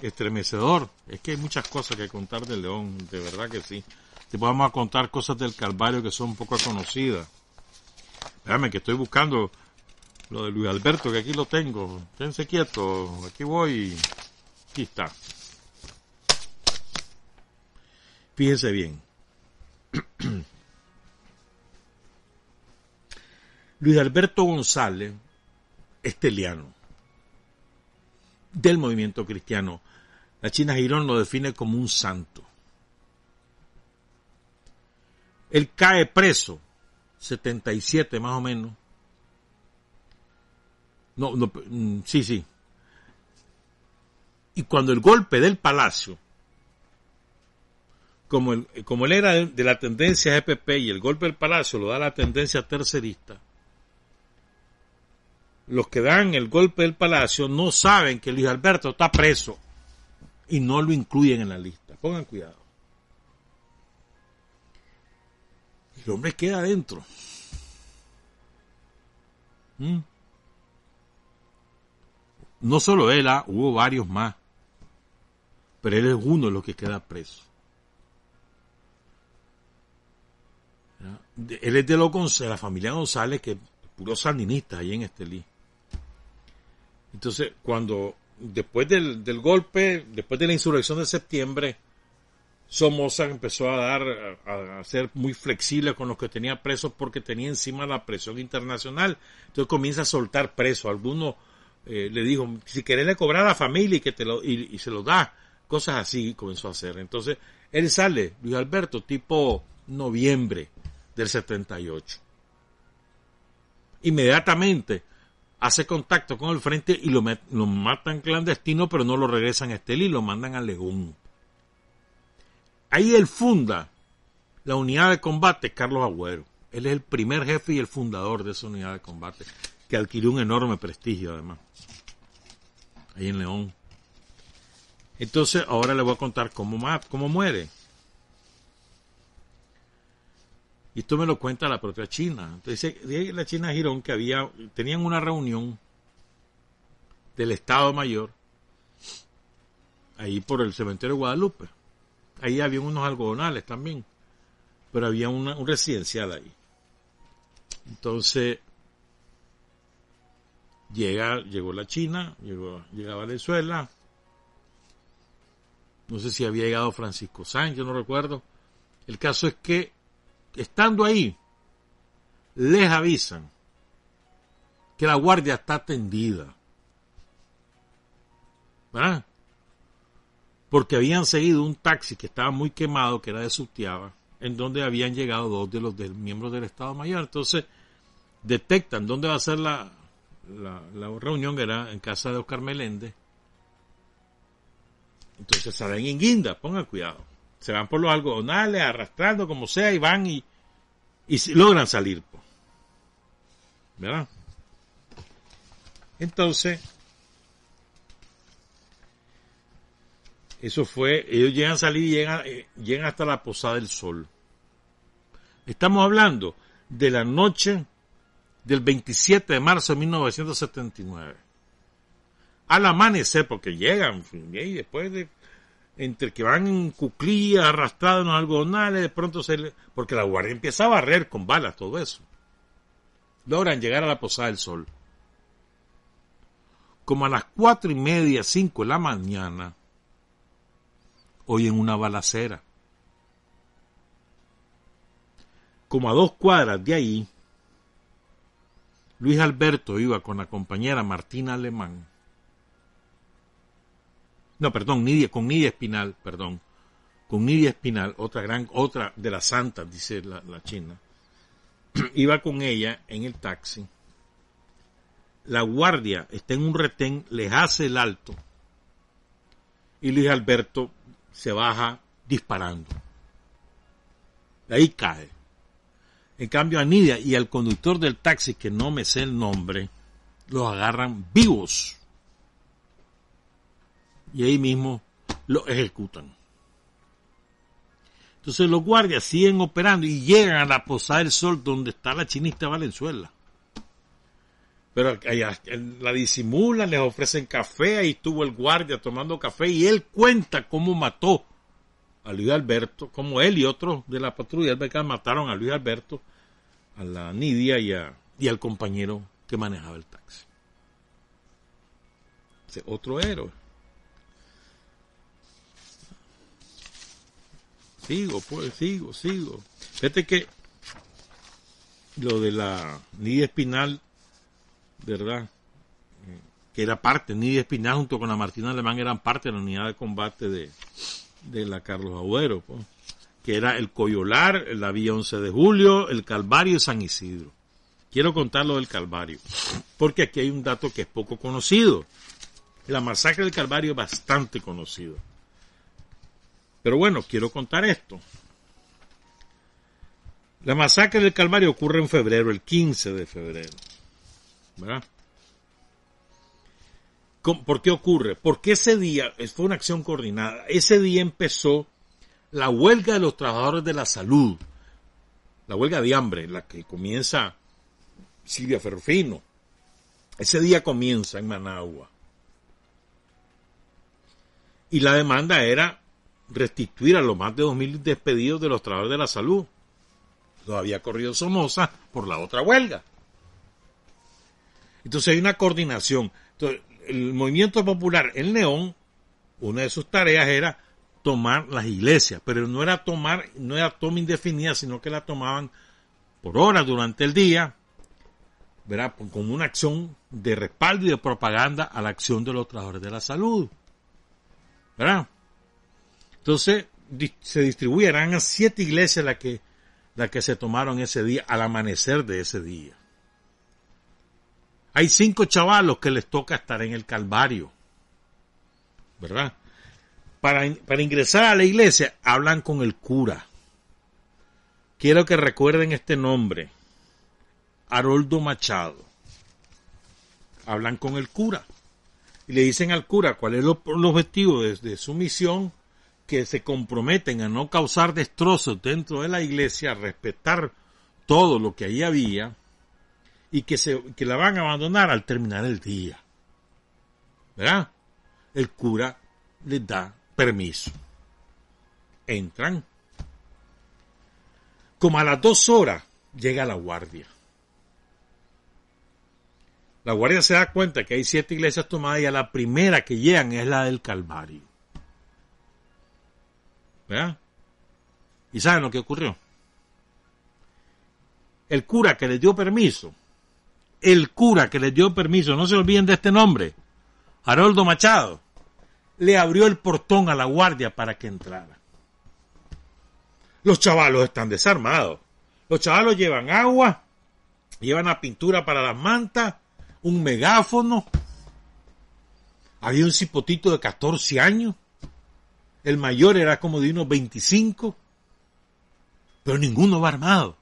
estremecedor. Es que hay muchas cosas que contar de León, de verdad que sí. Te vamos a contar cosas del Calvario que son poco conocidas. Déjame que estoy buscando lo de Luis Alberto, que aquí lo tengo. Quédense quietos, aquí voy. Aquí está. Fíjense bien. Luis Alberto González, esteliano, del movimiento cristiano. La China Girón lo define como un santo. Él cae preso, 77 más o menos. No, no, mm, sí, sí. Y cuando el golpe del palacio, como, el, como él era de, la tendencia EPP y el golpe del palacio lo da la tendencia tercerista, los que dan el golpe del palacio no saben que Luis Alberto está preso y no lo incluyen en la lista. Pongan cuidado. El hombre queda adentro. ¿Mm? No solo él, ¿ah? hubo varios más. Pero él es uno de los que queda preso. Él es de lo de la familia González, que puro sandinista ahí en Estelí. Entonces, cuando después del, golpe, después de la insurrección de septiembre, Somoza empezó a dar, a, ser muy flexible con los que tenía presos porque tenía encima la presión internacional. Entonces comienza a soltar presos. Algunos eh, le dijo, si querés le cobrar a la familia y que te lo, y se lo da. Cosas así comenzó a hacer. Entonces, él sale, Luis Alberto, tipo noviembre del 78. Inmediatamente hace contacto con el frente y lo, matan clandestino, pero no lo regresan a Estelí lo mandan a Legón. Ahí él funda la unidad de combate Carlos Agüero. Él es el primer jefe y el fundador de esa unidad de combate, que adquirió un enorme prestigio además. Ahí en León. Entonces, ahora le voy a contar cómo, cómo muere. Y esto me lo cuenta la propia China. Entonces, la China Girón que había, tenían una reunión del Estado Mayor ahí por el cementerio de Guadalupe. Ahí había unos algodonales también, pero había una, un residencial ahí. Entonces, llega, llegó la China, llegó, llega Venezuela. No sé si había llegado Francisco Sánchez, no recuerdo. El caso es que, estando ahí, les avisan que la guardia está tendida. ¿Verdad? porque habían seguido un taxi que estaba muy quemado, que era de Subtiaba, en donde habían llegado dos de los miembros del Estado Mayor. Entonces, detectan dónde va a ser la, la, reunión, era en casa de Oscar Meléndez. Entonces salen en guinda, pongan cuidado. Se van por los algodonales, arrastrando como sea, y van y, y logran salir. ¿Verdad? Entonces, Eso fue, ellos llegan a salir y llegan, eh, llegan hasta la Posada del Sol. Estamos hablando de la noche del 27 de marzo de 1979. Al amanecer, porque llegan, y después de, entre que van en cuclillas, arrastrados en los algodonales, de pronto se porque la guardia empieza a barrer con balas, todo eso. Logran llegar a la Posada del Sol. Como a las cuatro y media, cinco de la mañana, hoy en una balacera. Como a dos cuadras de ahí, Luis Alberto iba con la compañera Martina Alemán. No, perdón, Nidia, con Nidia Espinal, perdón. Con Nidia Espinal, otra gran, otra de las santas, dice la, china. iba con ella en el taxi. La guardia está en un retén, les hace el alto. Y Luis Alberto se baja disparando. ahí cae. En cambio a Nidia y al conductor del taxi, que no me sé el nombre, los agarran vivos. Y ahí mismo lo ejecutan. Entonces los guardias siguen operando y llegan a la Posada del Sol donde está la chinista Valenzuela. Pero allá la disimulan, les ofrecen café, ahí estuvo el guardia tomando café y él cuenta cómo mató a Luis Alberto, como él y otros de la patrulla del mataron a Luis Alberto, a la Nidia y, y al compañero que manejaba el taxi. Otro héroe. Sigo, pues, sigo, sigo. Fíjate que lo de la Nidia Espinal ¿verdad? Que era parte, Nidia Espinal junto con la Martina Alemán eran parte de la unidad de combate de, de la Carlos Agüero, pues, que era el Coyolar, la Vía 11 de Julio, el Calvario y San Isidro. Quiero contar lo del Calvario, porque aquí hay un dato que es poco conocido. La masacre del Calvario es bastante conocido. Pero bueno, quiero contar esto. La masacre del Calvario ocurre en febrero, el 15 de febrero. ¿verdad? ¿Por qué ocurre? Porque ese día, fue una acción coordinada, ese día empezó la huelga de los trabajadores de la salud, la huelga de hambre, la que comienza Silvia Ferrufino. Ese día comienza en Managua. Y la demanda era restituir a los más de 2.000 despedidos de los trabajadores de la salud. Lo había corrido Somoza por la otra huelga. Entonces hay una coordinación. Entonces, el movimiento popular en León, una de sus tareas era tomar las iglesias, pero no era tomar, no era toma indefinida, sino que la tomaban por horas durante el día, ¿verdad? Como una acción de respaldo y de propaganda a la acción de los trabajadores de la salud, ¿verdad? Entonces, se distribuyeran a siete iglesias las que, que se tomaron ese día, al amanecer de ese día. Hay cinco chavalos que les toca estar en el Calvario, ¿verdad? Para, para ingresar a la iglesia, hablan con el cura. Quiero que recuerden este nombre. Haroldo Machado. Hablan con el cura. Y le dicen al cura cuál es el objetivo de, su misión, que se comprometen a no causar destrozos dentro de la iglesia, a respetar todo lo que ahí había, y que, se, que la van a abandonar al terminar el día. ¿Verdad? El cura les da permiso. Entran. Como a las dos horas llega la guardia. La guardia se da cuenta que hay siete iglesias tomadas y a la primera que llegan es la del Calvario. ¿Verdad? ¿Y saben lo que ocurrió? El cura que les dio permiso, el cura que les dio permiso, no se olviden de este nombre, Haroldo Machado, le abrió el portón a la guardia para que entrara. Los chavalos están desarmados. Los chavalos llevan agua, llevan la pintura para las mantas, un megáfono. Había un cipotito de 14 años. El mayor era como de unos 25. Pero ninguno va armado.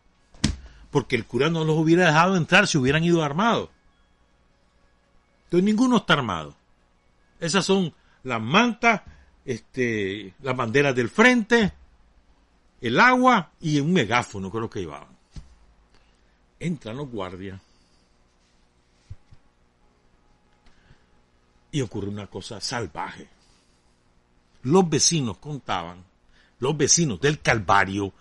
Porque el cura no los hubiera dejado entrar si hubieran ido armados. Entonces ninguno está armado. Esas son las mantas, este, las banderas del frente, el agua y un megáfono, creo que llevaban. Entran los guardias. Y ocurre una cosa salvaje. Los vecinos contaban, los vecinos del Calvario,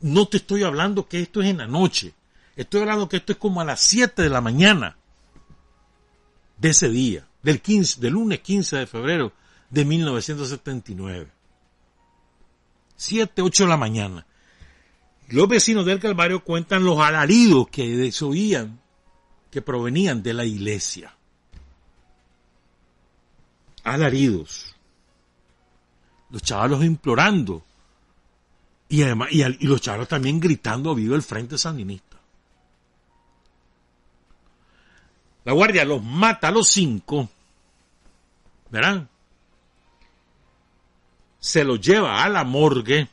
no te estoy hablando que esto es en la noche, estoy hablando que esto es como a las 7 de la mañana de ese día, del 15, del lunes 15 de febrero de 1979. 7, 8 de la mañana. Los vecinos del Calvario cuentan los alaridos que se oían, que provenían de la iglesia. Alaridos. Los chavalos implorando. Y, además, y, los chavalos también gritando vivo el frente sandinista. La guardia los mata a los cinco. ¿Verán? se lo lleva a la morgue,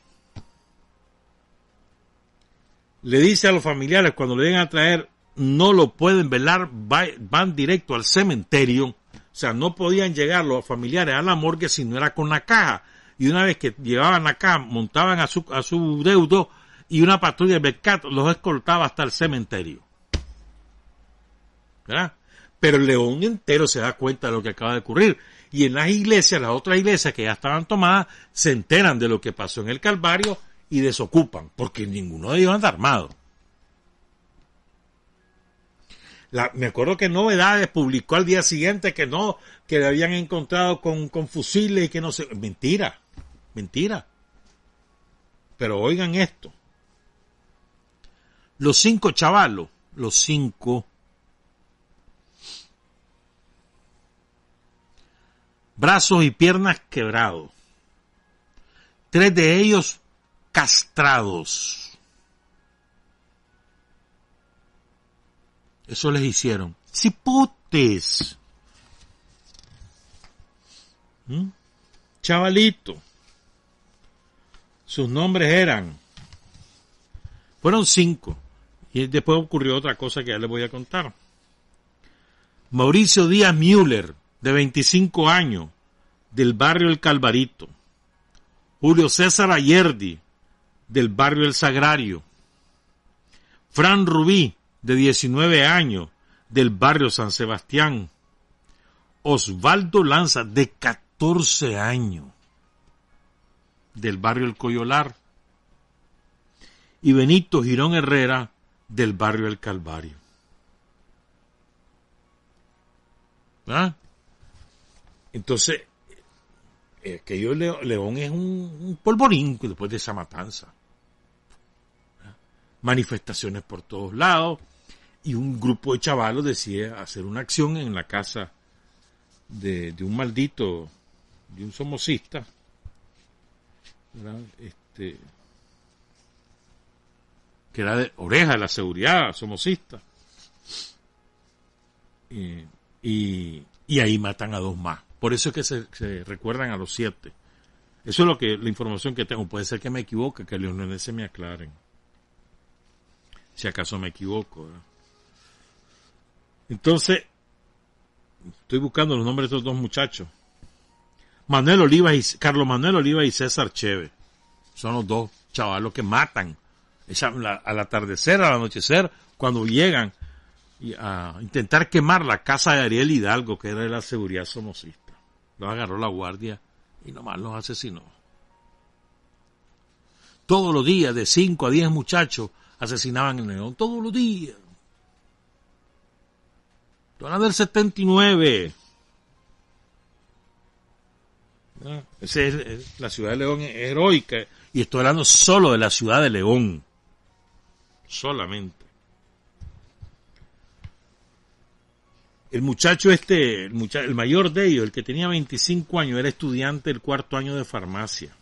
le dice a los familiares cuando le llegan a traer, no lo pueden velar, van directo al cementerio, o sea, no podían llegar los familiares a la morgue si no era con la caja. Y una vez que llevaban la caja, montaban a su, a su deudo y una patrulla de Becat los escoltaba hasta el cementerio. ¿Verdad? Pero el león entero se da cuenta de lo que acaba de ocurrir y en las iglesias, las otras iglesias que ya estaban tomadas, se enteran de lo que pasó en el Calvario y desocupan, porque ninguno de ellos anda armado. me acuerdo que Novedades publicó al día siguiente que no, que le habían encontrado con, con fusiles y que no sé. Mentira, mentira. Pero oigan esto. Los cinco chavalos, los cinco brazos y piernas quebrados, tres de ellos castrados. Eso les hicieron. Cipotes. ¿Mm? Chavalito. Sus nombres eran. Fueron cinco. Y después ocurrió otra cosa que ya les voy a contar. Mauricio Díaz Müller, de 25 años, del barrio El Calvarito. Julio César Ayerdi, del barrio El Sagrario. Fran Rubí, de 19 años, del barrio San Sebastián. Osvaldo Lanza, de 14 años, del barrio El Coyolar. Y Benito Girón Herrera, del barrio El Calvario. ¿Ah? Entonces, eh, que yo León es un, polvorín después de esa matanza. Manifestaciones por todos lados y un grupo de chavalos decide hacer una acción en la casa de, un maldito, de un somocista, este, que era de oreja de la seguridad, somocista. y, y ahí matan a dos más. Por eso es que se, recuerdan a los siete. Eso es lo que la información que tengo. Puede ser que me equivoque, que los se me aclaren. Si acaso me equivoco. Entonces, estoy buscando los nombres de estos dos muchachos. Manuel Oliva y Carlos Manuel Oliva y César Cheve. Son los dos chavalos que matan al atardecer, al anochecer, cuando llegan a intentar quemar la casa de Ariel Hidalgo, que era de la seguridad somocista. Los agarró la guardia y nomás los asesinó. Todos los días, de 5 a 10 muchachos asesinaban en León. Todos los días. Toda del 79. Esa es, la ciudad de León es heroica. Y estoy hablando solo de la ciudad de León. Solamente. El muchacho este, el, el mayor de ellos, el que tenía 25 años, era estudiante del cuarto año de farmacia.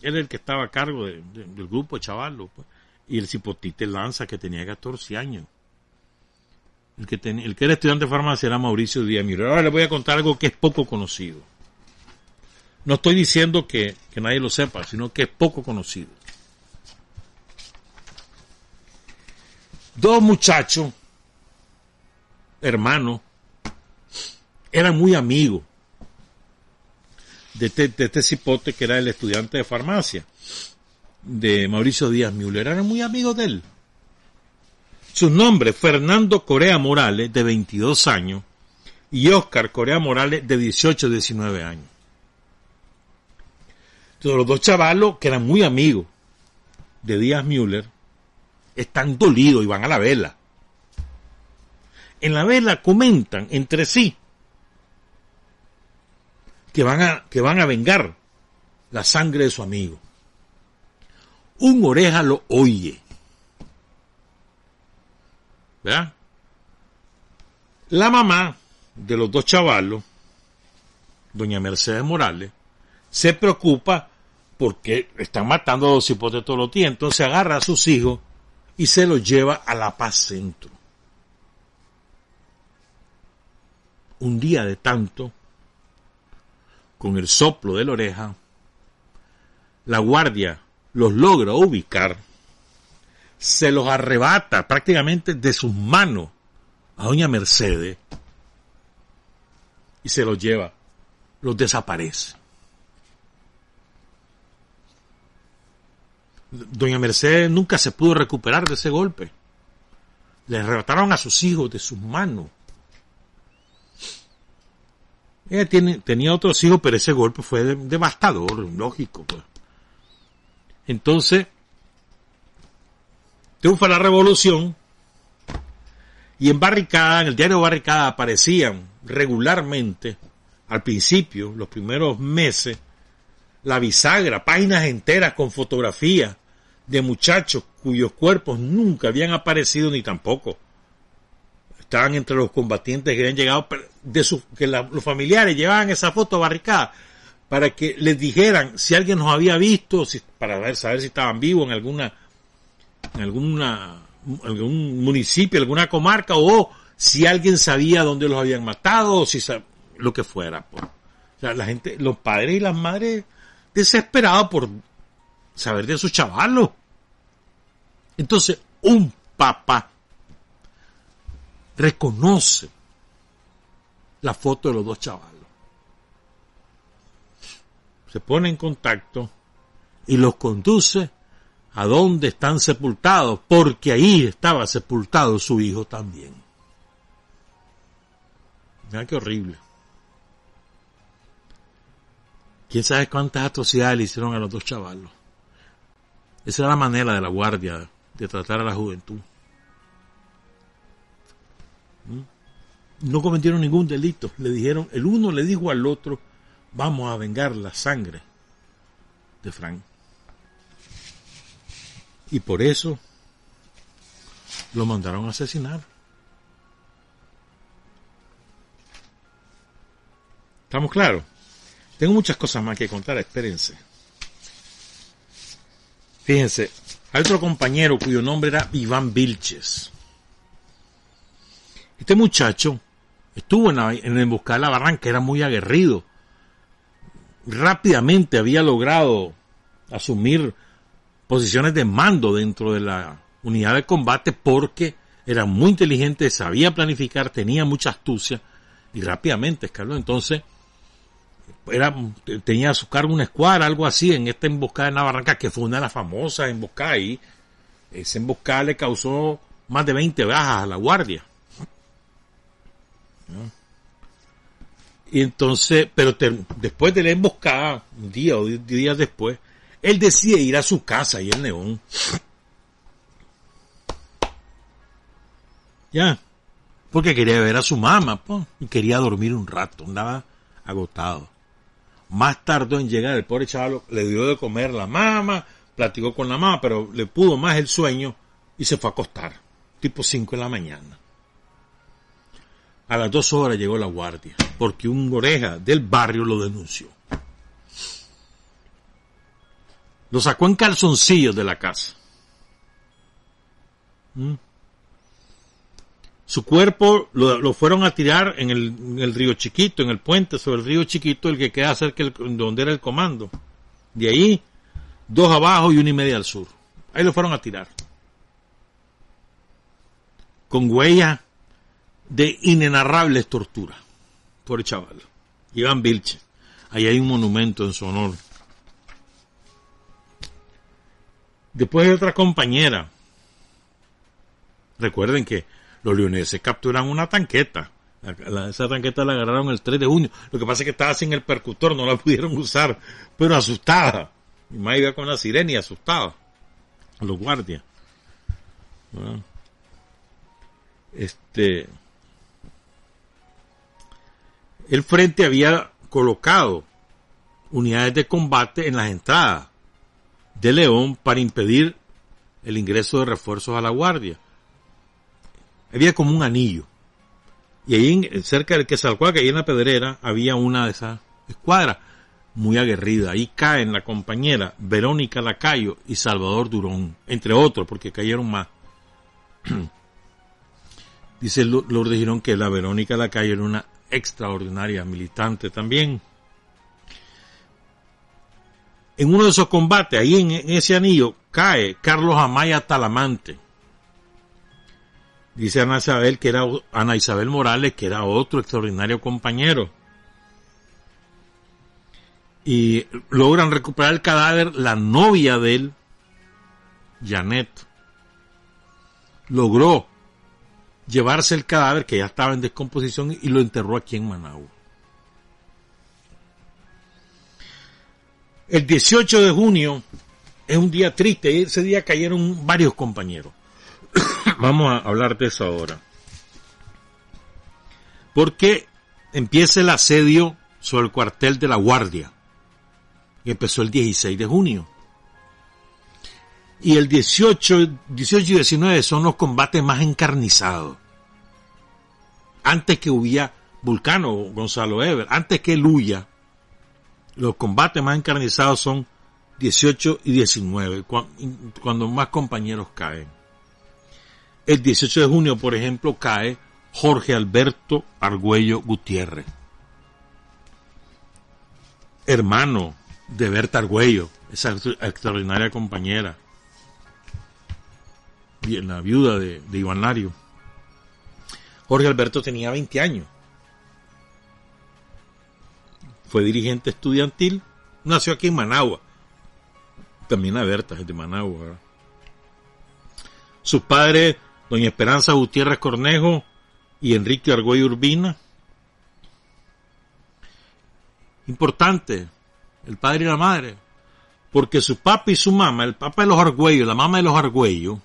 Era el que estaba a cargo del grupo de chavalos. Pues. Y el cipotite Lanza, que tenía 14 años. El que, el que era estudiante de farmacia era Mauricio Díaz Miro. Ahora les voy a contar algo que es poco conocido. No estoy diciendo que, nadie lo sepa, sino que es poco conocido. Dos muchachos, hermanos, era muy amigo de este, este cipote que era el estudiante de farmacia, de Mauricio Díaz Müller, eran muy amigos de él. Su nombre, Fernando Corea Morales, de 22 años, y Oscar Corea Morales, de 18 19 años. Entonces, los dos chavalos, que eran muy amigos de Díaz Müller, están dolidos y van a la vela. En la vela comentan entre sí que van a, que van a vengar la sangre de su amigo. Un oreja lo oye. ¿Verdad? La mamá de los dos chavalos, doña Mercedes Morales, se preocupa porque están matando a los hipotes todos los días. Entonces agarra a sus hijos y se los lleva a La Paz Centro. Un día de tanto, con el soplo de la oreja, la guardia los logra ubicar, se los arrebata prácticamente de sus manos a doña Mercedes y se los lleva, los desaparece. Doña Mercedes nunca se pudo recuperar de ese golpe. Le arrebataron a sus hijos de sus manos. Ella tiene, tenía otros hijos, pero ese golpe fue devastador, lógico. Pues. Entonces, triunfa la revolución y en Barricada, en el diario Barricada aparecían regularmente, al principio, los primeros meses, la bisagra, páginas enteras con fotografías de muchachos cuyos cuerpos nunca habían aparecido ni tampoco estaban entre los combatientes que habían llegado, de su, que los familiares llevaban esa foto barricada para que les dijeran si alguien nos había visto, si, para ver, saber si estaban vivos en alguna, en alguna, algún municipio, alguna comarca, o si alguien sabía dónde los habían matado, o si lo que fuera. Pues. La gente, los padres y las madres desesperados por saber de sus chavalos. Entonces, un papá reconoce la foto de los dos chavalos. Se pone en contacto y los conduce a donde están sepultados, porque ahí estaba sepultado su hijo también. Mira qué horrible. ¿Quién sabe cuántas atrocidades le hicieron a los dos chavalos? Esa era la manera de la guardia de tratar a la juventud. no cometieron ningún delito. Le dijeron, el uno le dijo al otro, vamos a vengar la sangre de Frank. Y por eso lo mandaron a asesinar. ¿Estamos claros? Tengo muchas cosas más que contar, espérense. Fíjense, hay otro compañero cuyo nombre era Iván Vilches. Este muchacho estuvo en, la, en la barranca, era muy aguerrido. Rápidamente había logrado asumir posiciones de mando dentro de la unidad de combate porque era muy inteligente, sabía planificar, tenía mucha astucia y rápidamente escaló. Entonces, era, tenía a su cargo una escuadra, algo así, en esta emboscada en Barranca, que fue una de las famosas emboscadas y esa emboscada le causó más de 20 bajas a la guardia. Y entonces, pero después de la emboscada, un día o días después, él decide ir a su casa y el neón. Ya. Porque quería ver a su mamá, y quería dormir un rato, andaba agotado. Más tardó en llegar el pobre chaval, le dio de comer la mamá, platicó con la mamá, pero le pudo más el sueño y se fue a acostar, tipo 5 de la mañana. A las dos horas llegó la guardia, porque un oreja del barrio lo denunció. Lo sacó en calzoncillos de la casa. ¿Mm? Su cuerpo lo, fueron a tirar en el, río Chiquito, en el puente sobre el río Chiquito, el que queda cerca de donde era el comando. De ahí, dos abajo y una y media al sur. Ahí lo fueron a tirar. Con huella de inenarrables torturas por el chaval. Iván Vilche. Ahí hay un monumento en su honor. Después de otra compañera. Recuerden que los leoneses capturan una tanqueta. esa tanqueta la agarraron el 3 de junio. Lo que pasa es que estaba sin el percutor, no la pudieron usar, pero asustada. Mi mamá iba con la sirena y asustada. Los guardias. Este. El frente había colocado unidades de combate en las entradas de León para impedir el ingreso de refuerzos a la guardia había como un anillo. Y ahí cerca del que que ahí en la pedrera, había una de esas escuadras muy aguerrida. Ahí caen la compañera Verónica Lacayo y Salvador Durón, entre otros, porque cayeron más. Dice Lourdes Girón que la Verónica Lacayo era una extraordinaria militante también. En uno de esos combates, ahí en ese anillo, cae Carlos Amaya Talamante, Dice Ana Isabel que era Ana Isabel Morales, que era otro extraordinario compañero. Y logran recuperar el cadáver la novia de él, Janet. Logró llevarse el cadáver que ya estaba en descomposición y lo enterró aquí en Managua. El 18 de junio es un día triste, ese día cayeron varios compañeros. Vamos a hablar de eso ahora. Porque empieza el asedio sobre el cuartel de la Guardia. Que empezó el 16 de junio. Y el 18, 18 y 19 son los combates más encarnizados. Antes que hubiera Vulcano, Gonzalo Ever, antes que Luya, los combates más encarnizados son 18 y 19, cuando más compañeros caen. El 18 de junio, por ejemplo, cae Jorge Alberto Argüello Gutiérrez, hermano de Berta Argüello, esa extraordinaria compañera, la viuda de, Iván Lario. Jorge Alberto tenía 20 años. Fue dirigente estudiantil, nació aquí en Managua. También la Berta es de Managua. Sus padres doña Esperanza Gutiérrez Cornejo y Enrique Argüey Urbina. Importante, el padre y la madre, porque su papá y su mamá, el papá de los Argüellos, la mamá de los Argüellos,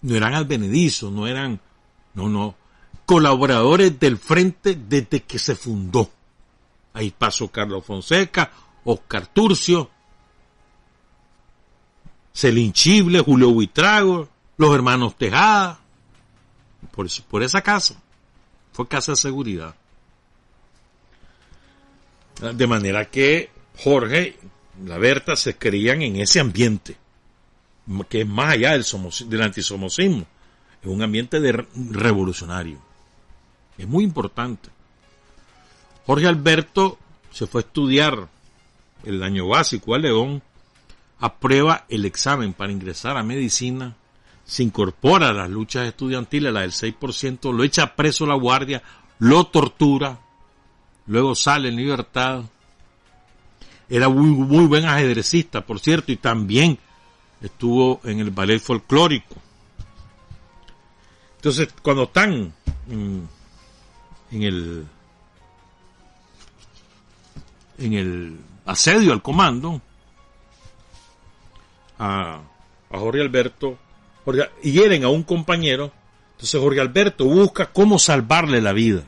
no eran advenedizos, no eran, no, no, colaboradores del frente desde que se fundó. Ahí pasó Carlos Fonseca, Oscar Turcio, Celín Chible, Julio Buitrago, los hermanos Tejada, por, por esa casa. Fue casa de seguridad. De manera que Jorge, la Berta, se creían en ese ambiente, que es más allá del, del antisomocismo. Es un ambiente de revolucionario. Es muy importante. Jorge Alberto se fue a estudiar el año básico a León, aprueba el examen para ingresar a medicina, se incorpora a las luchas estudiantiles, la del 6%, lo echa preso la guardia, lo tortura, luego sale en libertad. Era muy, muy buen ajedrecista, por cierto, y también estuvo en el ballet folclórico. Entonces, cuando están en, el en el asedio al comando a, a Jorge Alberto Jorge, hieren a un compañero, entonces Jorge Alberto busca cómo salvarle la vida.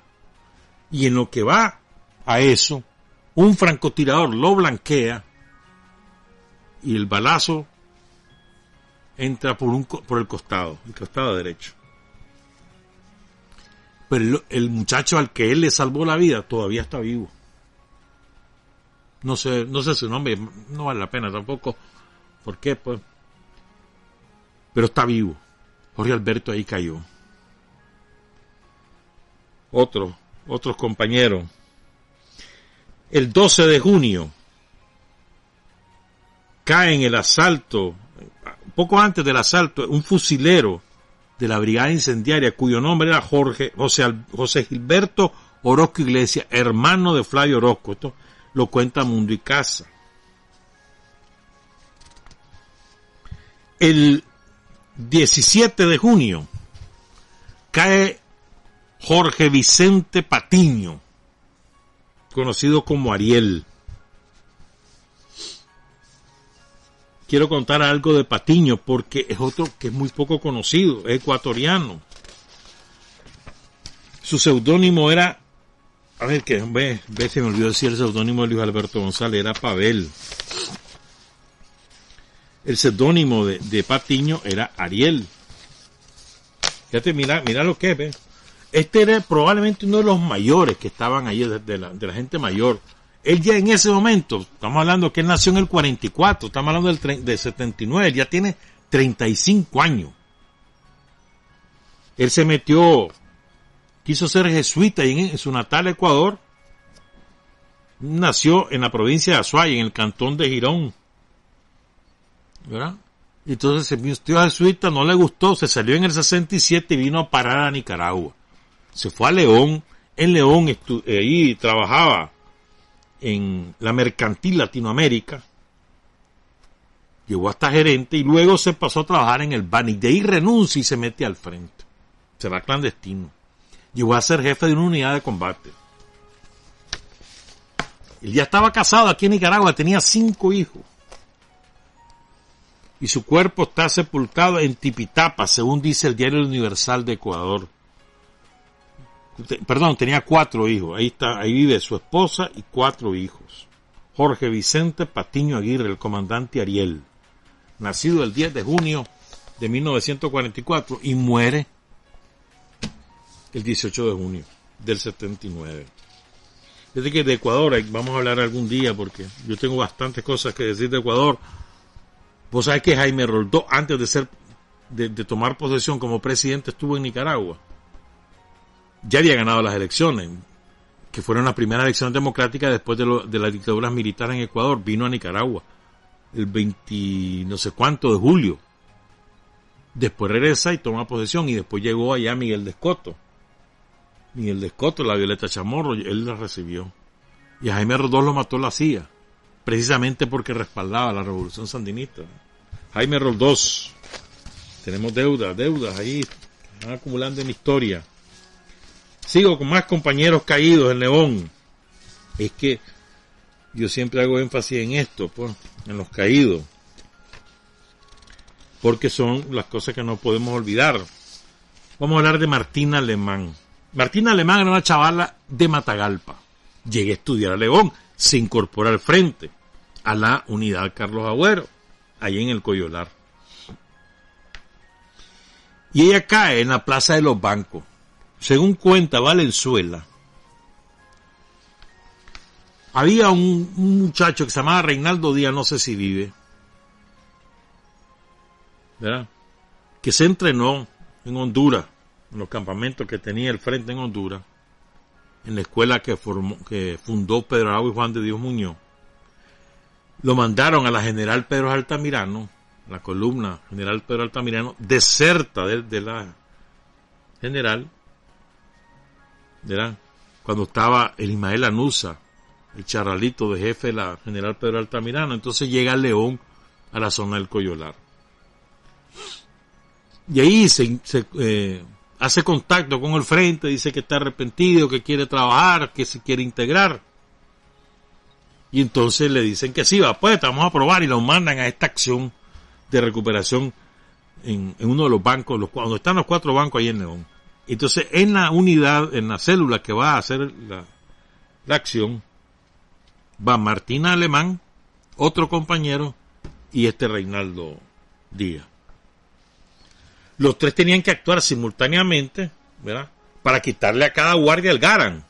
Y en lo que va a eso, un francotirador lo blanquea y el balazo entra por, un, por el costado, el costado derecho. Pero el, muchacho al que él le salvó la vida todavía está vivo. No sé, no sé su nombre, no vale la pena tampoco. ¿Por qué? Pues, pero está vivo. Jorge Alberto ahí cayó. Otro, otros compañeros. El 12 de junio cae en el asalto, poco antes del asalto, un fusilero de la brigada incendiaria cuyo nombre era Jorge, José, José Gilberto Orozco Iglesias, hermano de Flavio Orozco. Esto lo cuenta Mundo y Casa. El 17 de junio cae Jorge Vicente Patiño, conocido como Ariel. Quiero contar algo de Patiño porque es otro que es muy poco conocido, es ecuatoriano. Su seudónimo era, a ver que, ve, ve, se me olvidó decir el seudónimo de Luis Alberto González, era Pavel. El seudónimo de, Patiño era Ariel. Fíjate, mira, mira lo que es, Este era probablemente uno de los mayores que estaban ahí, de, de, la, de la gente mayor. Él ya en ese momento, estamos hablando que él nació en el 44, estamos hablando del, del 79, él ya tiene 35 años. Él se metió, quiso ser jesuita en, en su natal Ecuador. Nació en la provincia de Azuay, en el cantón de Girón. Entonces se vistió a jesuita, no le gustó, se salió en el 67 y vino a parar a Nicaragua. Se fue a León, en León ahí trabajaba en la mercantil Latinoamérica, llegó hasta gerente y luego se pasó a trabajar en el BANI. De ahí renuncia y se mete al frente. Se va clandestino. Llegó a ser jefe de una unidad de combate. Él ya estaba casado aquí en Nicaragua, tenía cinco hijos y su cuerpo está sepultado en Tipitapa, según dice el Diario Universal de Ecuador. Perdón, tenía cuatro hijos. Ahí está, ahí vive su esposa y cuatro hijos. Jorge Vicente Patiño Aguirre, el comandante Ariel, nacido el 10 de junio de 1944 y muere el 18 de junio del 79. Desde que de Ecuador vamos a hablar algún día porque yo tengo bastantes cosas que decir de Ecuador Vos sabés que Jaime Roldó, antes de ser, de, tomar posesión como presidente, estuvo en Nicaragua. Ya había ganado las elecciones, que fueron las primeras elecciones democráticas después de, lo, de las dictaduras militares en Ecuador. Vino a Nicaragua el 20, no sé cuánto de julio. Después regresa y toma posesión y después llegó allá Miguel de Escoto. Miguel de Escoto, la Violeta Chamorro, él la recibió. Y a Jaime Roldós lo mató la CIA precisamente porque respaldaba la revolución sandinista. Jaime Roldós, tenemos deudas, deudas ahí, van acumulando en historia. Sigo con más compañeros caídos en León. Es que yo siempre hago énfasis en esto, pues, en los caídos. Porque son las cosas que no podemos olvidar. Vamos a hablar de Martina Alemán. Martina Alemán era una chavala de Matagalpa. llega a estudiar a León, se incorpora al frente, a la unidad Carlos Agüero, ahí en el Coyolar. Y ella cae en la plaza de los bancos. Según cuenta Valenzuela, había un, muchacho que se llamaba Reinaldo Díaz, no sé si vive, ¿verdad? Que se entrenó en Honduras, en los campamentos que tenía el frente en Honduras, en la escuela que, formó, que fundó Pedro Arau y Juan de Dios Muñoz. Lo mandaron a la general Pedro Altamirano, la columna general Pedro Altamirano, deserta de, de la general, ¿verdad? Cuando estaba el Ismael Anusa, el charralito de jefe de la general Pedro Altamirano. Entonces llega León a la zona del Coyolar. Y ahí se, eh, hace contacto con el frente, dice que está arrepentido, que quiere trabajar, que se quiere integrar. Y entonces le dicen que sí, va, pues vamos a probar y lo mandan a esta acción de recuperación en, uno de los bancos, los, cuando están los cuatro bancos ahí en León. Entonces en la unidad, en la célula que va a hacer la, la acción, va Martina Alemán, otro compañero, y este Reinaldo Díaz. Los tres tenían que actuar simultáneamente, ¿verdad? Para quitarle a cada guardia el Garan.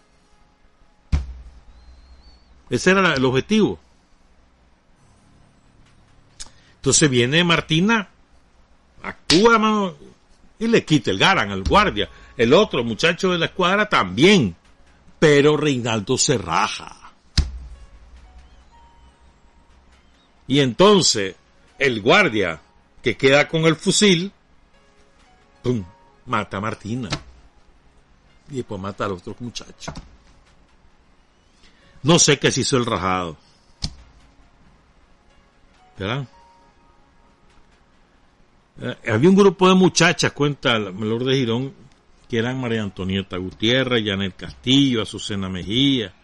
Ese era el objetivo. Entonces viene Martina, actúa mano, y le quita el Garan al guardia. El otro muchacho de la escuadra también. Pero Reinaldo se raja. Y entonces el guardia que queda con el fusil, ¡pum! mata a Martina. Y después mata al otro muchacho. No sé qué se hizo el rajado. ¿Verdad? Eh, había un grupo de muchachas, cuenta el menor de Girón, que eran María Antonieta Gutiérrez, Janet Castillo, Azucena Mejía,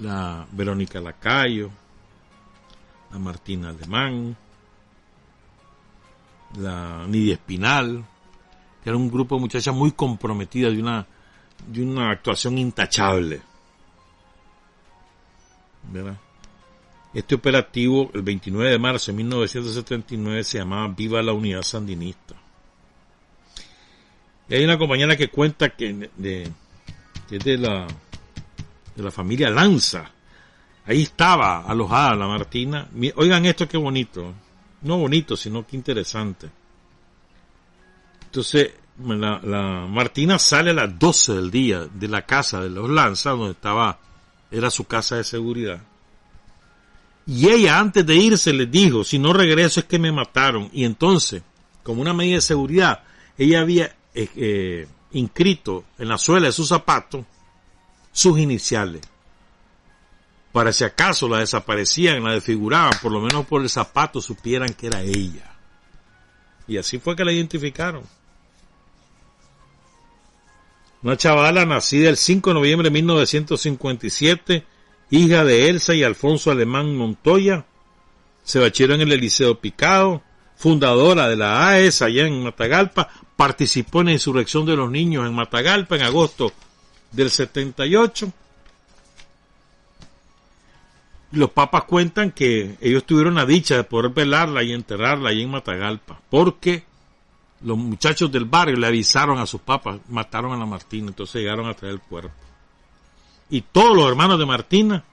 la Verónica Lacayo, a Martina Alemán, la Nidia Espinal, era un grupo de muchachas muy comprometidas de una, de una actuación intachable. Este operativo, el 29 de marzo de 1979, se llamaba Viva la Unidad Sandinista. Y hay una compañera que cuenta que, de, que es de la, de la familia Lanza, Ahí estaba alojada la Martina. Oigan esto qué bonito. No bonito, sino que interesante. Entonces, la, Martina sale a las 12 del día de la casa de los Lanza, donde estaba, era su casa de seguridad. Y ella antes de irse le dijo, si no regreso es que me mataron. Y entonces, como una medida de seguridad, ella había eh, eh, inscrito en la suela de su zapato sus iniciales para si acaso la desaparecían, la desfiguraban, por lo menos por el zapato supieran que era ella. Y así fue que la identificaron. Una chavala nacida el 5 de noviembre de 1957, hija de Elsa y Alfonso Alemán Montoya, se bachilló en el Eliseo Picado, fundadora de la AES allá en Matagalpa, participó en la insurrección de los niños en Matagalpa en agosto del 78 los papas cuentan que ellos tuvieron la dicha de poder velarla y enterrarla ahí en Matagalpa, porque los muchachos del barrio le avisaron a sus papas, mataron a la Martina, entonces llegaron a traer el cuerpo. Y todos los hermanos de Martina,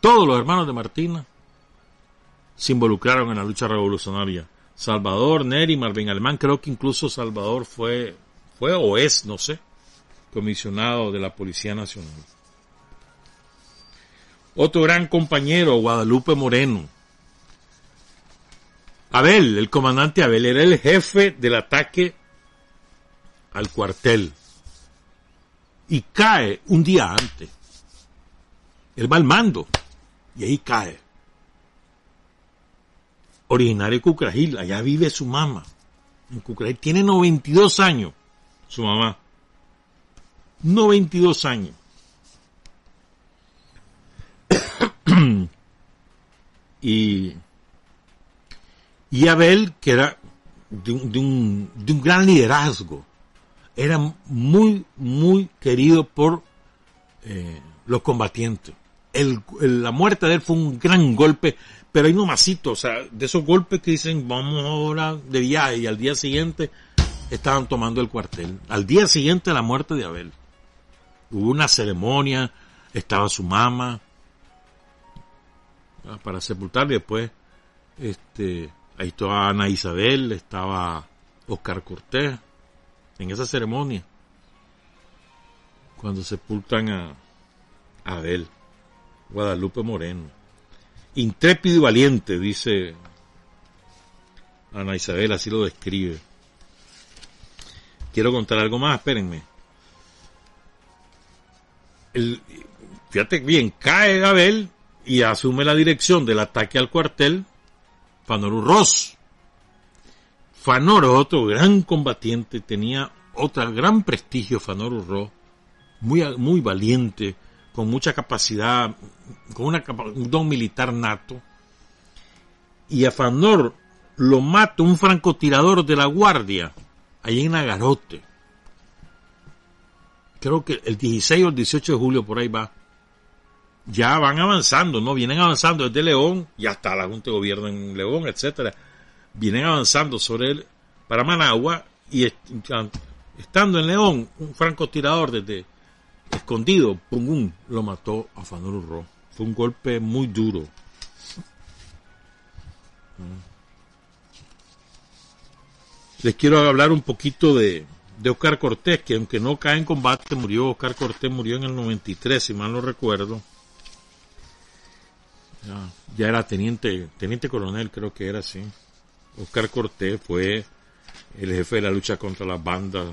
todos los hermanos de Martina, se involucraron en la lucha revolucionaria. Salvador, Neri, Marvin Alemán, creo que incluso Salvador fue, fue o es, no sé, comisionado de la Policía Nacional. Otro gran compañero, Guadalupe Moreno. Abel, el comandante Abel, era el jefe del ataque al cuartel. Y cae un día antes. Él va al mando. Y ahí cae. Originario de Cucrajil, allá vive su mamá. En Cucrajil tiene 92 años, su mamá. 92 años. y, y Abel, que era de un, gran liderazgo, era muy, muy querido por, eh, los combatientes. La muerte de él fue un gran golpe, pero hay no masito, o sea, de esos golpes que dicen vamos ahora de viaje y al día siguiente estaban tomando el cuartel. Al día siguiente de la muerte de Abel. Hubo una ceremonia, estaba su mamá ah, para sepultar después este ahí estaba Ana Isabel, estaba Oscar Cortés en esa ceremonia cuando sepultan a, Abel Guadalupe Moreno. Intrépido y valiente dice Ana Isabel así lo describe. Quiero contar algo más espérenme. El, fíjate bien, cae Abel y asume la dirección del ataque al cuartel Fanor Ross. Fanor, otro gran combatiente, tenía otro gran prestigio, Fanor Ross, muy, muy valiente, con mucha capacidad, con una, un don militar nato. Y a Fanor lo mata un francotirador de la guardia, ahí en Agarote creo que el 16 o el 18 de julio por ahí va, ya van avanzando, ¿no? Vienen avanzando desde León, ya está la Junta de Gobierno en León, etcétera. Vienen avanzando sobre el, para Managua y estando en León, un francotirador desde escondido, pum, lo mató a Fanor Urro. Fue un golpe muy duro. Les quiero hablar un poquito de, de Oscar Cortés, que aunque no cae en combate, murió, Oscar Cortés murió en el 93, si mal no recuerdo. Ya, era teniente, teniente coronel, creo que era así. Oscar Cortés fue el jefe de la lucha contra las bandas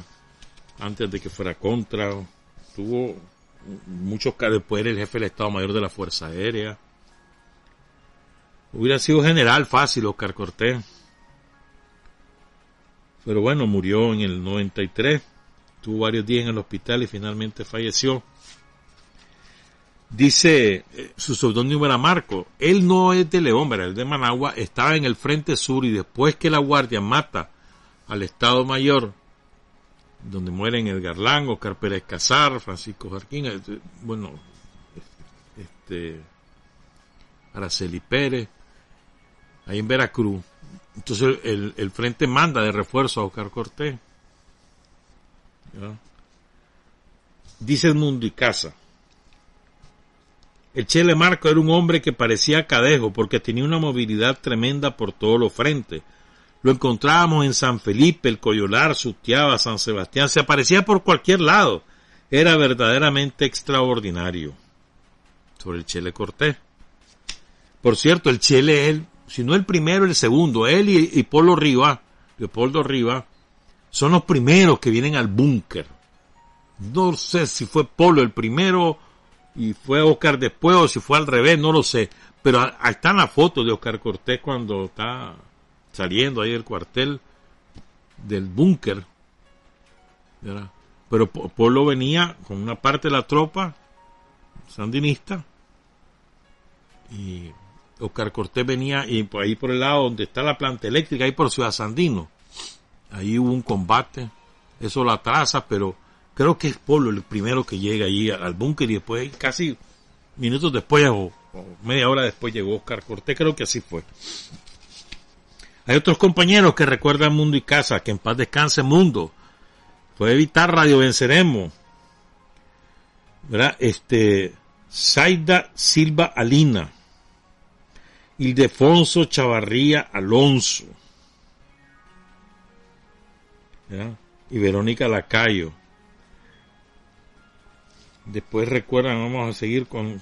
antes de que fuera contra. Tuvo muchos después era el jefe del Estado Mayor de la Fuerza Aérea. Hubiera sido general fácil Oscar Cortés. Pero bueno, murió en el 93, tuvo varios días en el hospital y finalmente falleció. Dice, eh, su seudónimo era Marco, él no es de León, era el de Managua, estaba en el frente sur y después que la guardia mata al Estado Mayor, donde mueren Edgar Lang, Oscar Pérez Casar, Francisco Jarquín, este, bueno, este, Araceli Pérez, ahí en Veracruz, entonces el, frente manda de refuerzo a Oscar Cortés. Dice el mundo y casa. El Chele Marco era un hombre que parecía cadejo porque tenía una movilidad tremenda por todos los frentes. Lo encontrábamos en San Felipe, el Coyolar, Sutiaba, San Sebastián, se aparecía por cualquier lado. Era verdaderamente extraordinario. Sobre el Chele Cortés. Por cierto, el Chele es si no el primero, el segundo, él y, Polo Riva, Leopoldo Riva, son los primeros que vienen al búnker. No sé si fue Polo el primero y fue Oscar después o si fue al revés, no lo sé. Pero ahí están las fotos de Oscar Cortés cuando está saliendo ahí del cuartel del búnker. Pero Polo venía con una parte de la tropa sandinista y Oscar Cortés venía y ahí por el lado donde está la planta eléctrica, ahí por Ciudad Sandino. Ahí hubo un combate, eso la traza, pero creo que es Polo el primero que llega allí al búnker y después, casi minutos después o, media hora después llegó Oscar Cortés, creo que así fue. Hay otros compañeros que recuerdan Mundo y Casa, que en paz descanse Mundo. Fue evitar Radio Venceremos. ¿Verdad? Este, Saida Silva Alina Ildefonso Chavarría Alonso. Y Verónica Lacayo. Después recuerdan, vamos a seguir con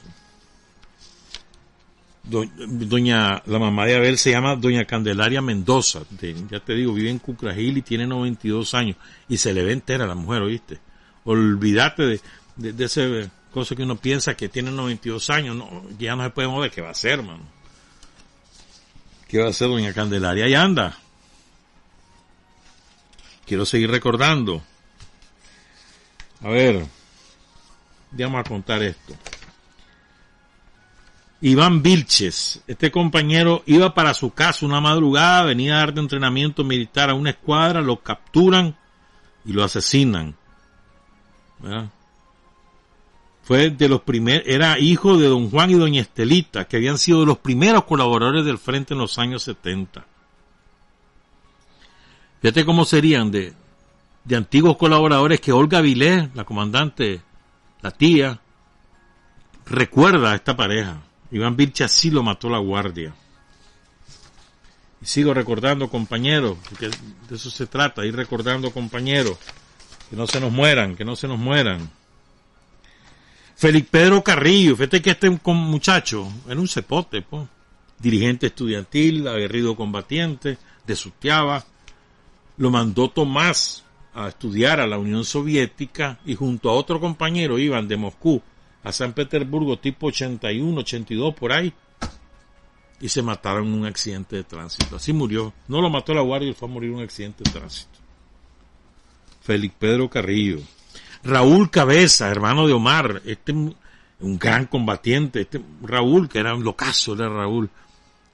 doña, la mamá de Abel se llama doña Candelaria Mendoza, ya te digo, vive en Cucragil y tiene 92 años y se le ve entera a la mujer, ¿oíste? Olvídate de, de, ese cosa que uno piensa que tiene 92 años, no, ya no se puede mover, ¿qué va a hacer, hermano? ¿Qué va a hacer doña Candelaria? Ahí anda. Quiero seguir recordando. A ver, vamos a contar esto. Iván Vilches, este compañero iba para su casa una madrugada, venía a dar de entrenamiento militar a una escuadra, lo capturan y lo asesinan. Fue de los primeros, era hijo de don Juan y doña Estelita, que habían sido los primeros colaboradores del frente en los años 70. Fíjate cómo serían de, de antiguos colaboradores que Olga Vilés, la comandante, la tía, recuerda a esta pareja. Iván Vilcha sí lo mató la guardia. Y sigo recordando compañeros, porque de eso se trata, ir recordando compañeros, que no se nos mueran, que no se nos mueran. Félix Pedro Carrillo, fíjate que este muchacho era un cepote, pues. dirigente estudiantil, aguerrido combatiente, de lo mandó Tomás a estudiar a la Unión Soviética y junto a otro compañero iban de Moscú a San Petersburgo tipo 81, 82 por ahí y se mataron en un accidente de tránsito. Así murió. No lo mató la guardia fue a morir en un accidente de tránsito. Félix Pedro Carrillo. Raúl Cabeza, hermano de Omar, este un gran combatiente, este Raúl, que era un locazo, era Raúl.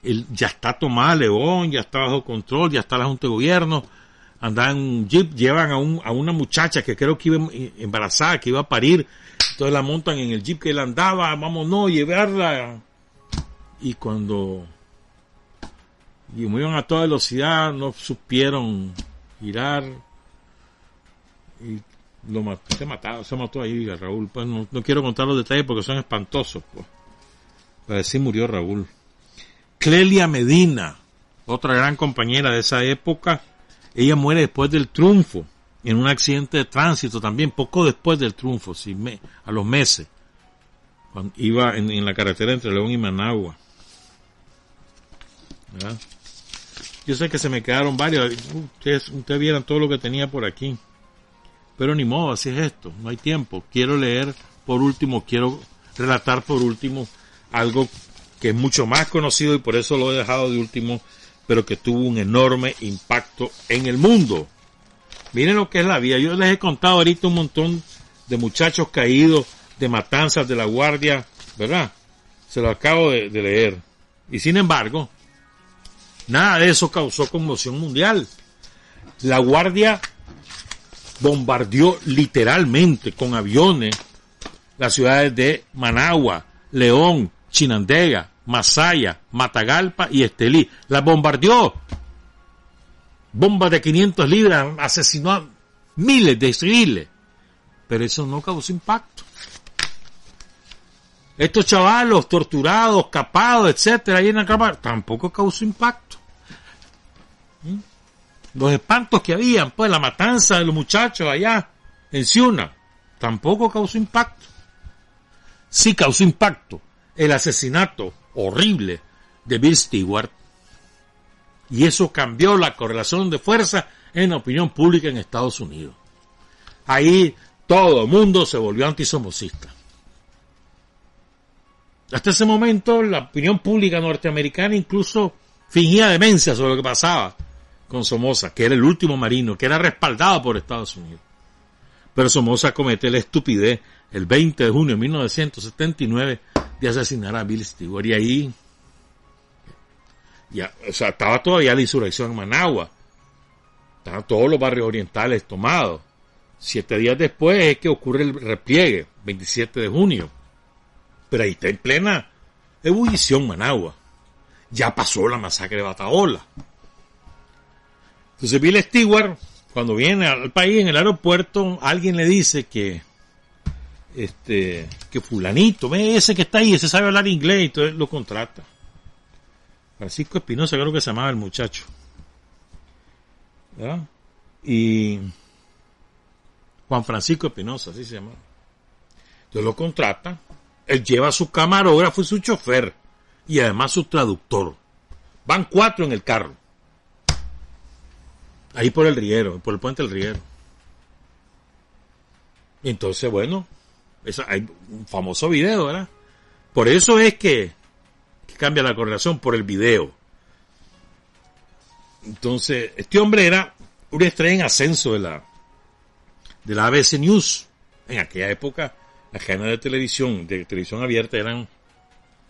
Él ya está tomado León, ya está bajo control, ya está la Junta de Gobierno, andan en un jeep, llevan a, un, a una muchacha que creo que iba embarazada, que iba a parir, entonces la montan en el jeep que él andaba, vámonos, llevarla. Y cuando y iban a toda velocidad, no supieron girar y lo mató, se mató, se mató ahí Raúl. Pues no, quiero contar los detalles porque son espantosos, pues. Pero así murió Raúl. Clelia Medina, otra gran compañera de esa época, ella muere después del triunfo, en un accidente de tránsito también, poco después del triunfo, a los meses, cuando iba en, la carretera entre León y Managua. Yo sé que se me quedaron varios, ustedes, ustedes vieran todo lo que tenía por aquí, pero ni modo, así es esto, no hay tiempo. Quiero leer por último, quiero relatar por último algo que es mucho más conocido y por eso lo he dejado de último pero que tuvo un enorme impacto en el mundo. Miren lo que es la vida. Yo les he contado ahorita un montón de muchachos caídos, de matanzas de la guardia, ¿verdad? Se lo acabo de, leer. Y sin embargo, nada de eso causó conmoción mundial. La guardia bombardeó literalmente con aviones las ciudades de Managua, León, Chinandega, Masaya, Matagalpa y Estelí. La bombardeó. Bombas de 500 libras, asesinó a miles de civiles. Pero eso no causó impacto. Estos chavalos torturados, capados, etcétera, ahí en la cámara, tampoco causó impacto. ¿Mm? Los espantos que habían, pues la matanza de los muchachos allá en Ciuna, tampoco causó impacto. Sí causó impacto el asesinato horrible de Bill Stewart. Y eso cambió la correlación de fuerza en la opinión pública en Estados Unidos. Ahí todo el mundo se volvió antisomocista. Hasta ese momento la opinión pública norteamericana incluso fingía demencia sobre lo que pasaba con Somoza, que era el último marino, que era respaldado por Estados Unidos. Pero Somoza comete la estupidez el 20 de junio de 1979 de asesinar a Bill Stewart. Y ahí, ya, o sea, estaba todavía la insurrección en Managua. Estaban todos los barrios orientales tomados. Siete días después es que ocurre el repliegue, 27 de junio. Pero ahí está en plena ebullición Managua. Ya pasó la masacre de Bataola. Entonces Bill Stewart, cuando viene al país en el aeropuerto, alguien le dice que este, que fulanito, ve ese que está ahí, ese sabe hablar inglés, entonces lo contrata. Francisco Espinosa, creo que se llamaba el muchacho. Y Juan Francisco Espinosa, así se llama. Entonces lo contrata, él lleva su camarógrafo y su chofer, y además su traductor. Van cuatro en el carro. Ahí por el riero, por el puente del riero. entonces, bueno, hay un famoso video, ¿verdad? Por eso es que, cambia la correlación por el video. Entonces, este hombre era un estrella en ascenso de la, de la ABC News. En aquella época, las cadenas de televisión, de televisión abierta eran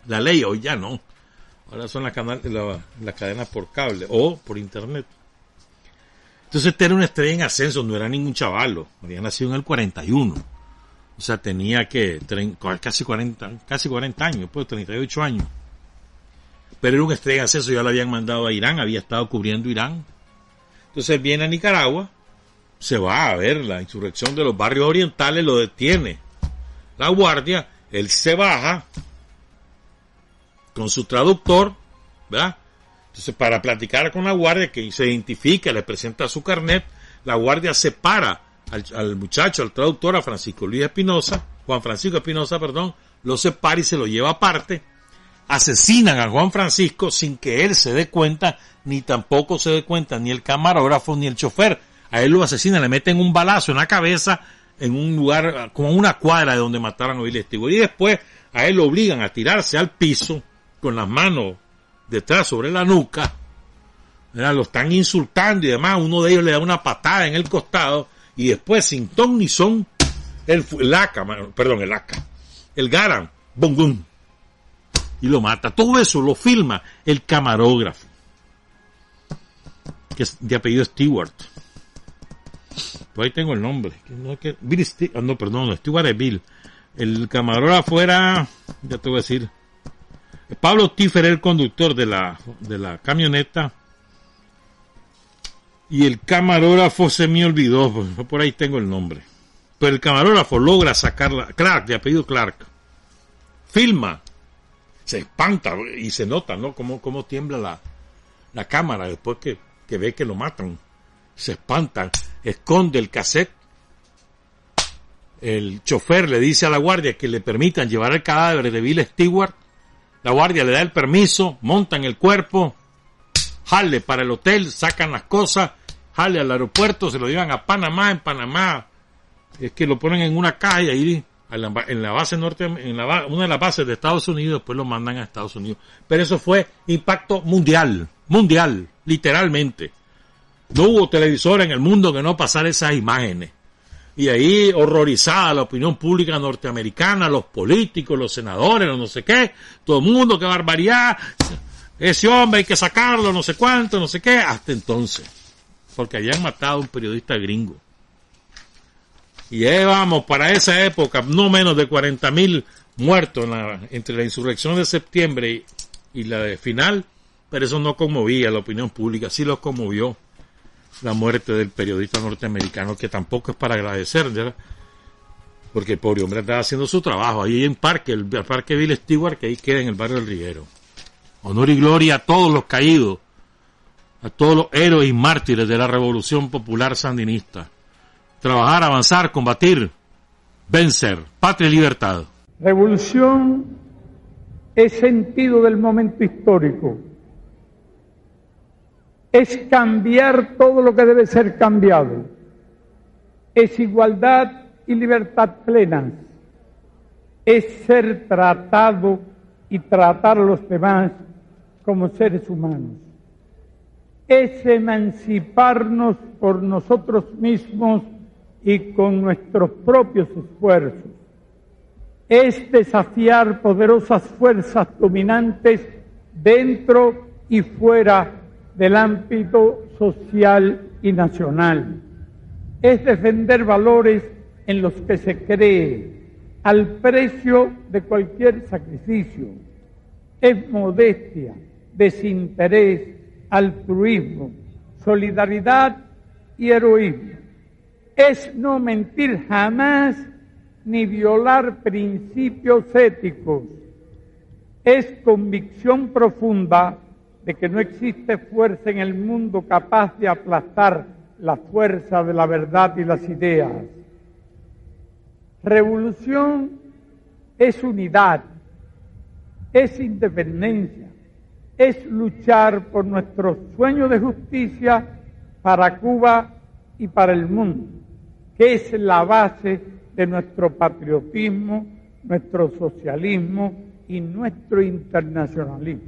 la ley, hoy ya no. Ahora son las, las cadenas por cable o por internet. Entonces este era una estrella en ascenso, no era ningún chavalo. Había nacido en el 41 O sea, tenía que casi 40, casi 40 años, pues 38 años. Pero era un estrella acceso, ya lo habían mandado a Irán, había estado cubriendo Irán. Entonces viene a Nicaragua, se va a ver la insurrección de los barrios orientales, lo detiene la guardia, él se baja con su traductor, ¿verdad? Entonces, para platicar con la guardia, que se identifica, le presenta su carnet, la guardia separa al, al muchacho, al traductor, a Francisco Luis Espinosa, Juan Francisco Espinosa, perdón, lo separa y se lo lleva aparte. Asesinan a Juan Francisco sin que él se dé cuenta, ni tampoco se dé cuenta ni el camarógrafo ni el chofer. A él lo asesinan, le meten un balazo en la cabeza en un lugar, como una cuadra de donde mataron a Billy Y después a él lo obligan a tirarse al piso con las manos detrás sobre la nuca. Lo están insultando y demás. Uno de ellos le da una patada en el costado y después, sin ton ni son, el, el perdón, el AK, el Garan, bum, y lo mata. Todo eso lo filma el camarógrafo, que es de apellido Stewart. Pues ahí tengo el nombre. No, ah, no, perdón, Stewart es Bill. El camarógrafo era, ya te voy a decir, Pablo Tiffer el conductor de la, de la camioneta. Y el camarógrafo se me olvidó, pues, por ahí tengo el nombre. Pero el camarógrafo logra sacarla, Clark, de apellido Clark, filma, se espanta y se nota, ¿no? Cómo, cómo tiembla la, la cámara después que, que ve que lo matan. Se espanta, esconde el cassette. El chofer le dice a la guardia que le permitan llevar el cadáver de Bill Stewart la guardia le da el permiso, montan el cuerpo, jale para el hotel, sacan las cosas, jale al aeropuerto, se lo llevan a Panamá, en Panamá. Es que lo ponen en una calle ahí en la base norte, en una de las bases de Estados Unidos, después lo mandan a Estados Unidos. Pero eso fue impacto mundial, mundial, literalmente. No hubo televisor en el mundo que no pasara esas imágenes. Y ahí horrorizada la opinión pública norteamericana, los políticos, los senadores, los no sé qué, todo el mundo, qué barbaridad, ese hombre hay que sacarlo, no sé cuánto, no sé qué, hasta entonces, porque habían matado a un periodista gringo. Y ahí vamos, para esa época, no menos de 40 mil muertos entre la insurrección de septiembre y, la de final, pero eso no conmovía a la opinión pública, sí los conmovió la muerte del periodista norteamericano, que tampoco es para agradecer, porque el pobre hombre estaba haciendo su trabajo ahí en Parque, el, Parque Bill Stewart, que ahí queda en el barrio del Riguero. Honor y gloria a todos los caídos, a todos los héroes y mártires de la revolución popular sandinista. Trabajar, avanzar, combatir, vencer, patria y libertad. Revolución es sentido del momento histórico es cambiar todo lo que debe ser cambiado. Es igualdad y libertad plenas. Es ser tratado y tratar a los demás como seres humanos. Es emanciparnos por nosotros mismos y con nuestros propios esfuerzos. Es desafiar poderosas fuerzas dominantes dentro y fuera del ámbito social y nacional. Es defender valores en los que se cree al precio de cualquier sacrificio. Es modestia, desinterés, altruismo, solidaridad y heroísmo. Es no mentir jamás ni violar principios éticos. Es convicción profunda de que no existe fuerza en el mundo capaz de aplastar la fuerza de la verdad y las ideas. Revolución es unidad, es independencia, es luchar por nuestro sueño de justicia para Cuba y para el mundo, que es la base de nuestro patriotismo, nuestro socialismo y nuestro internacionalismo.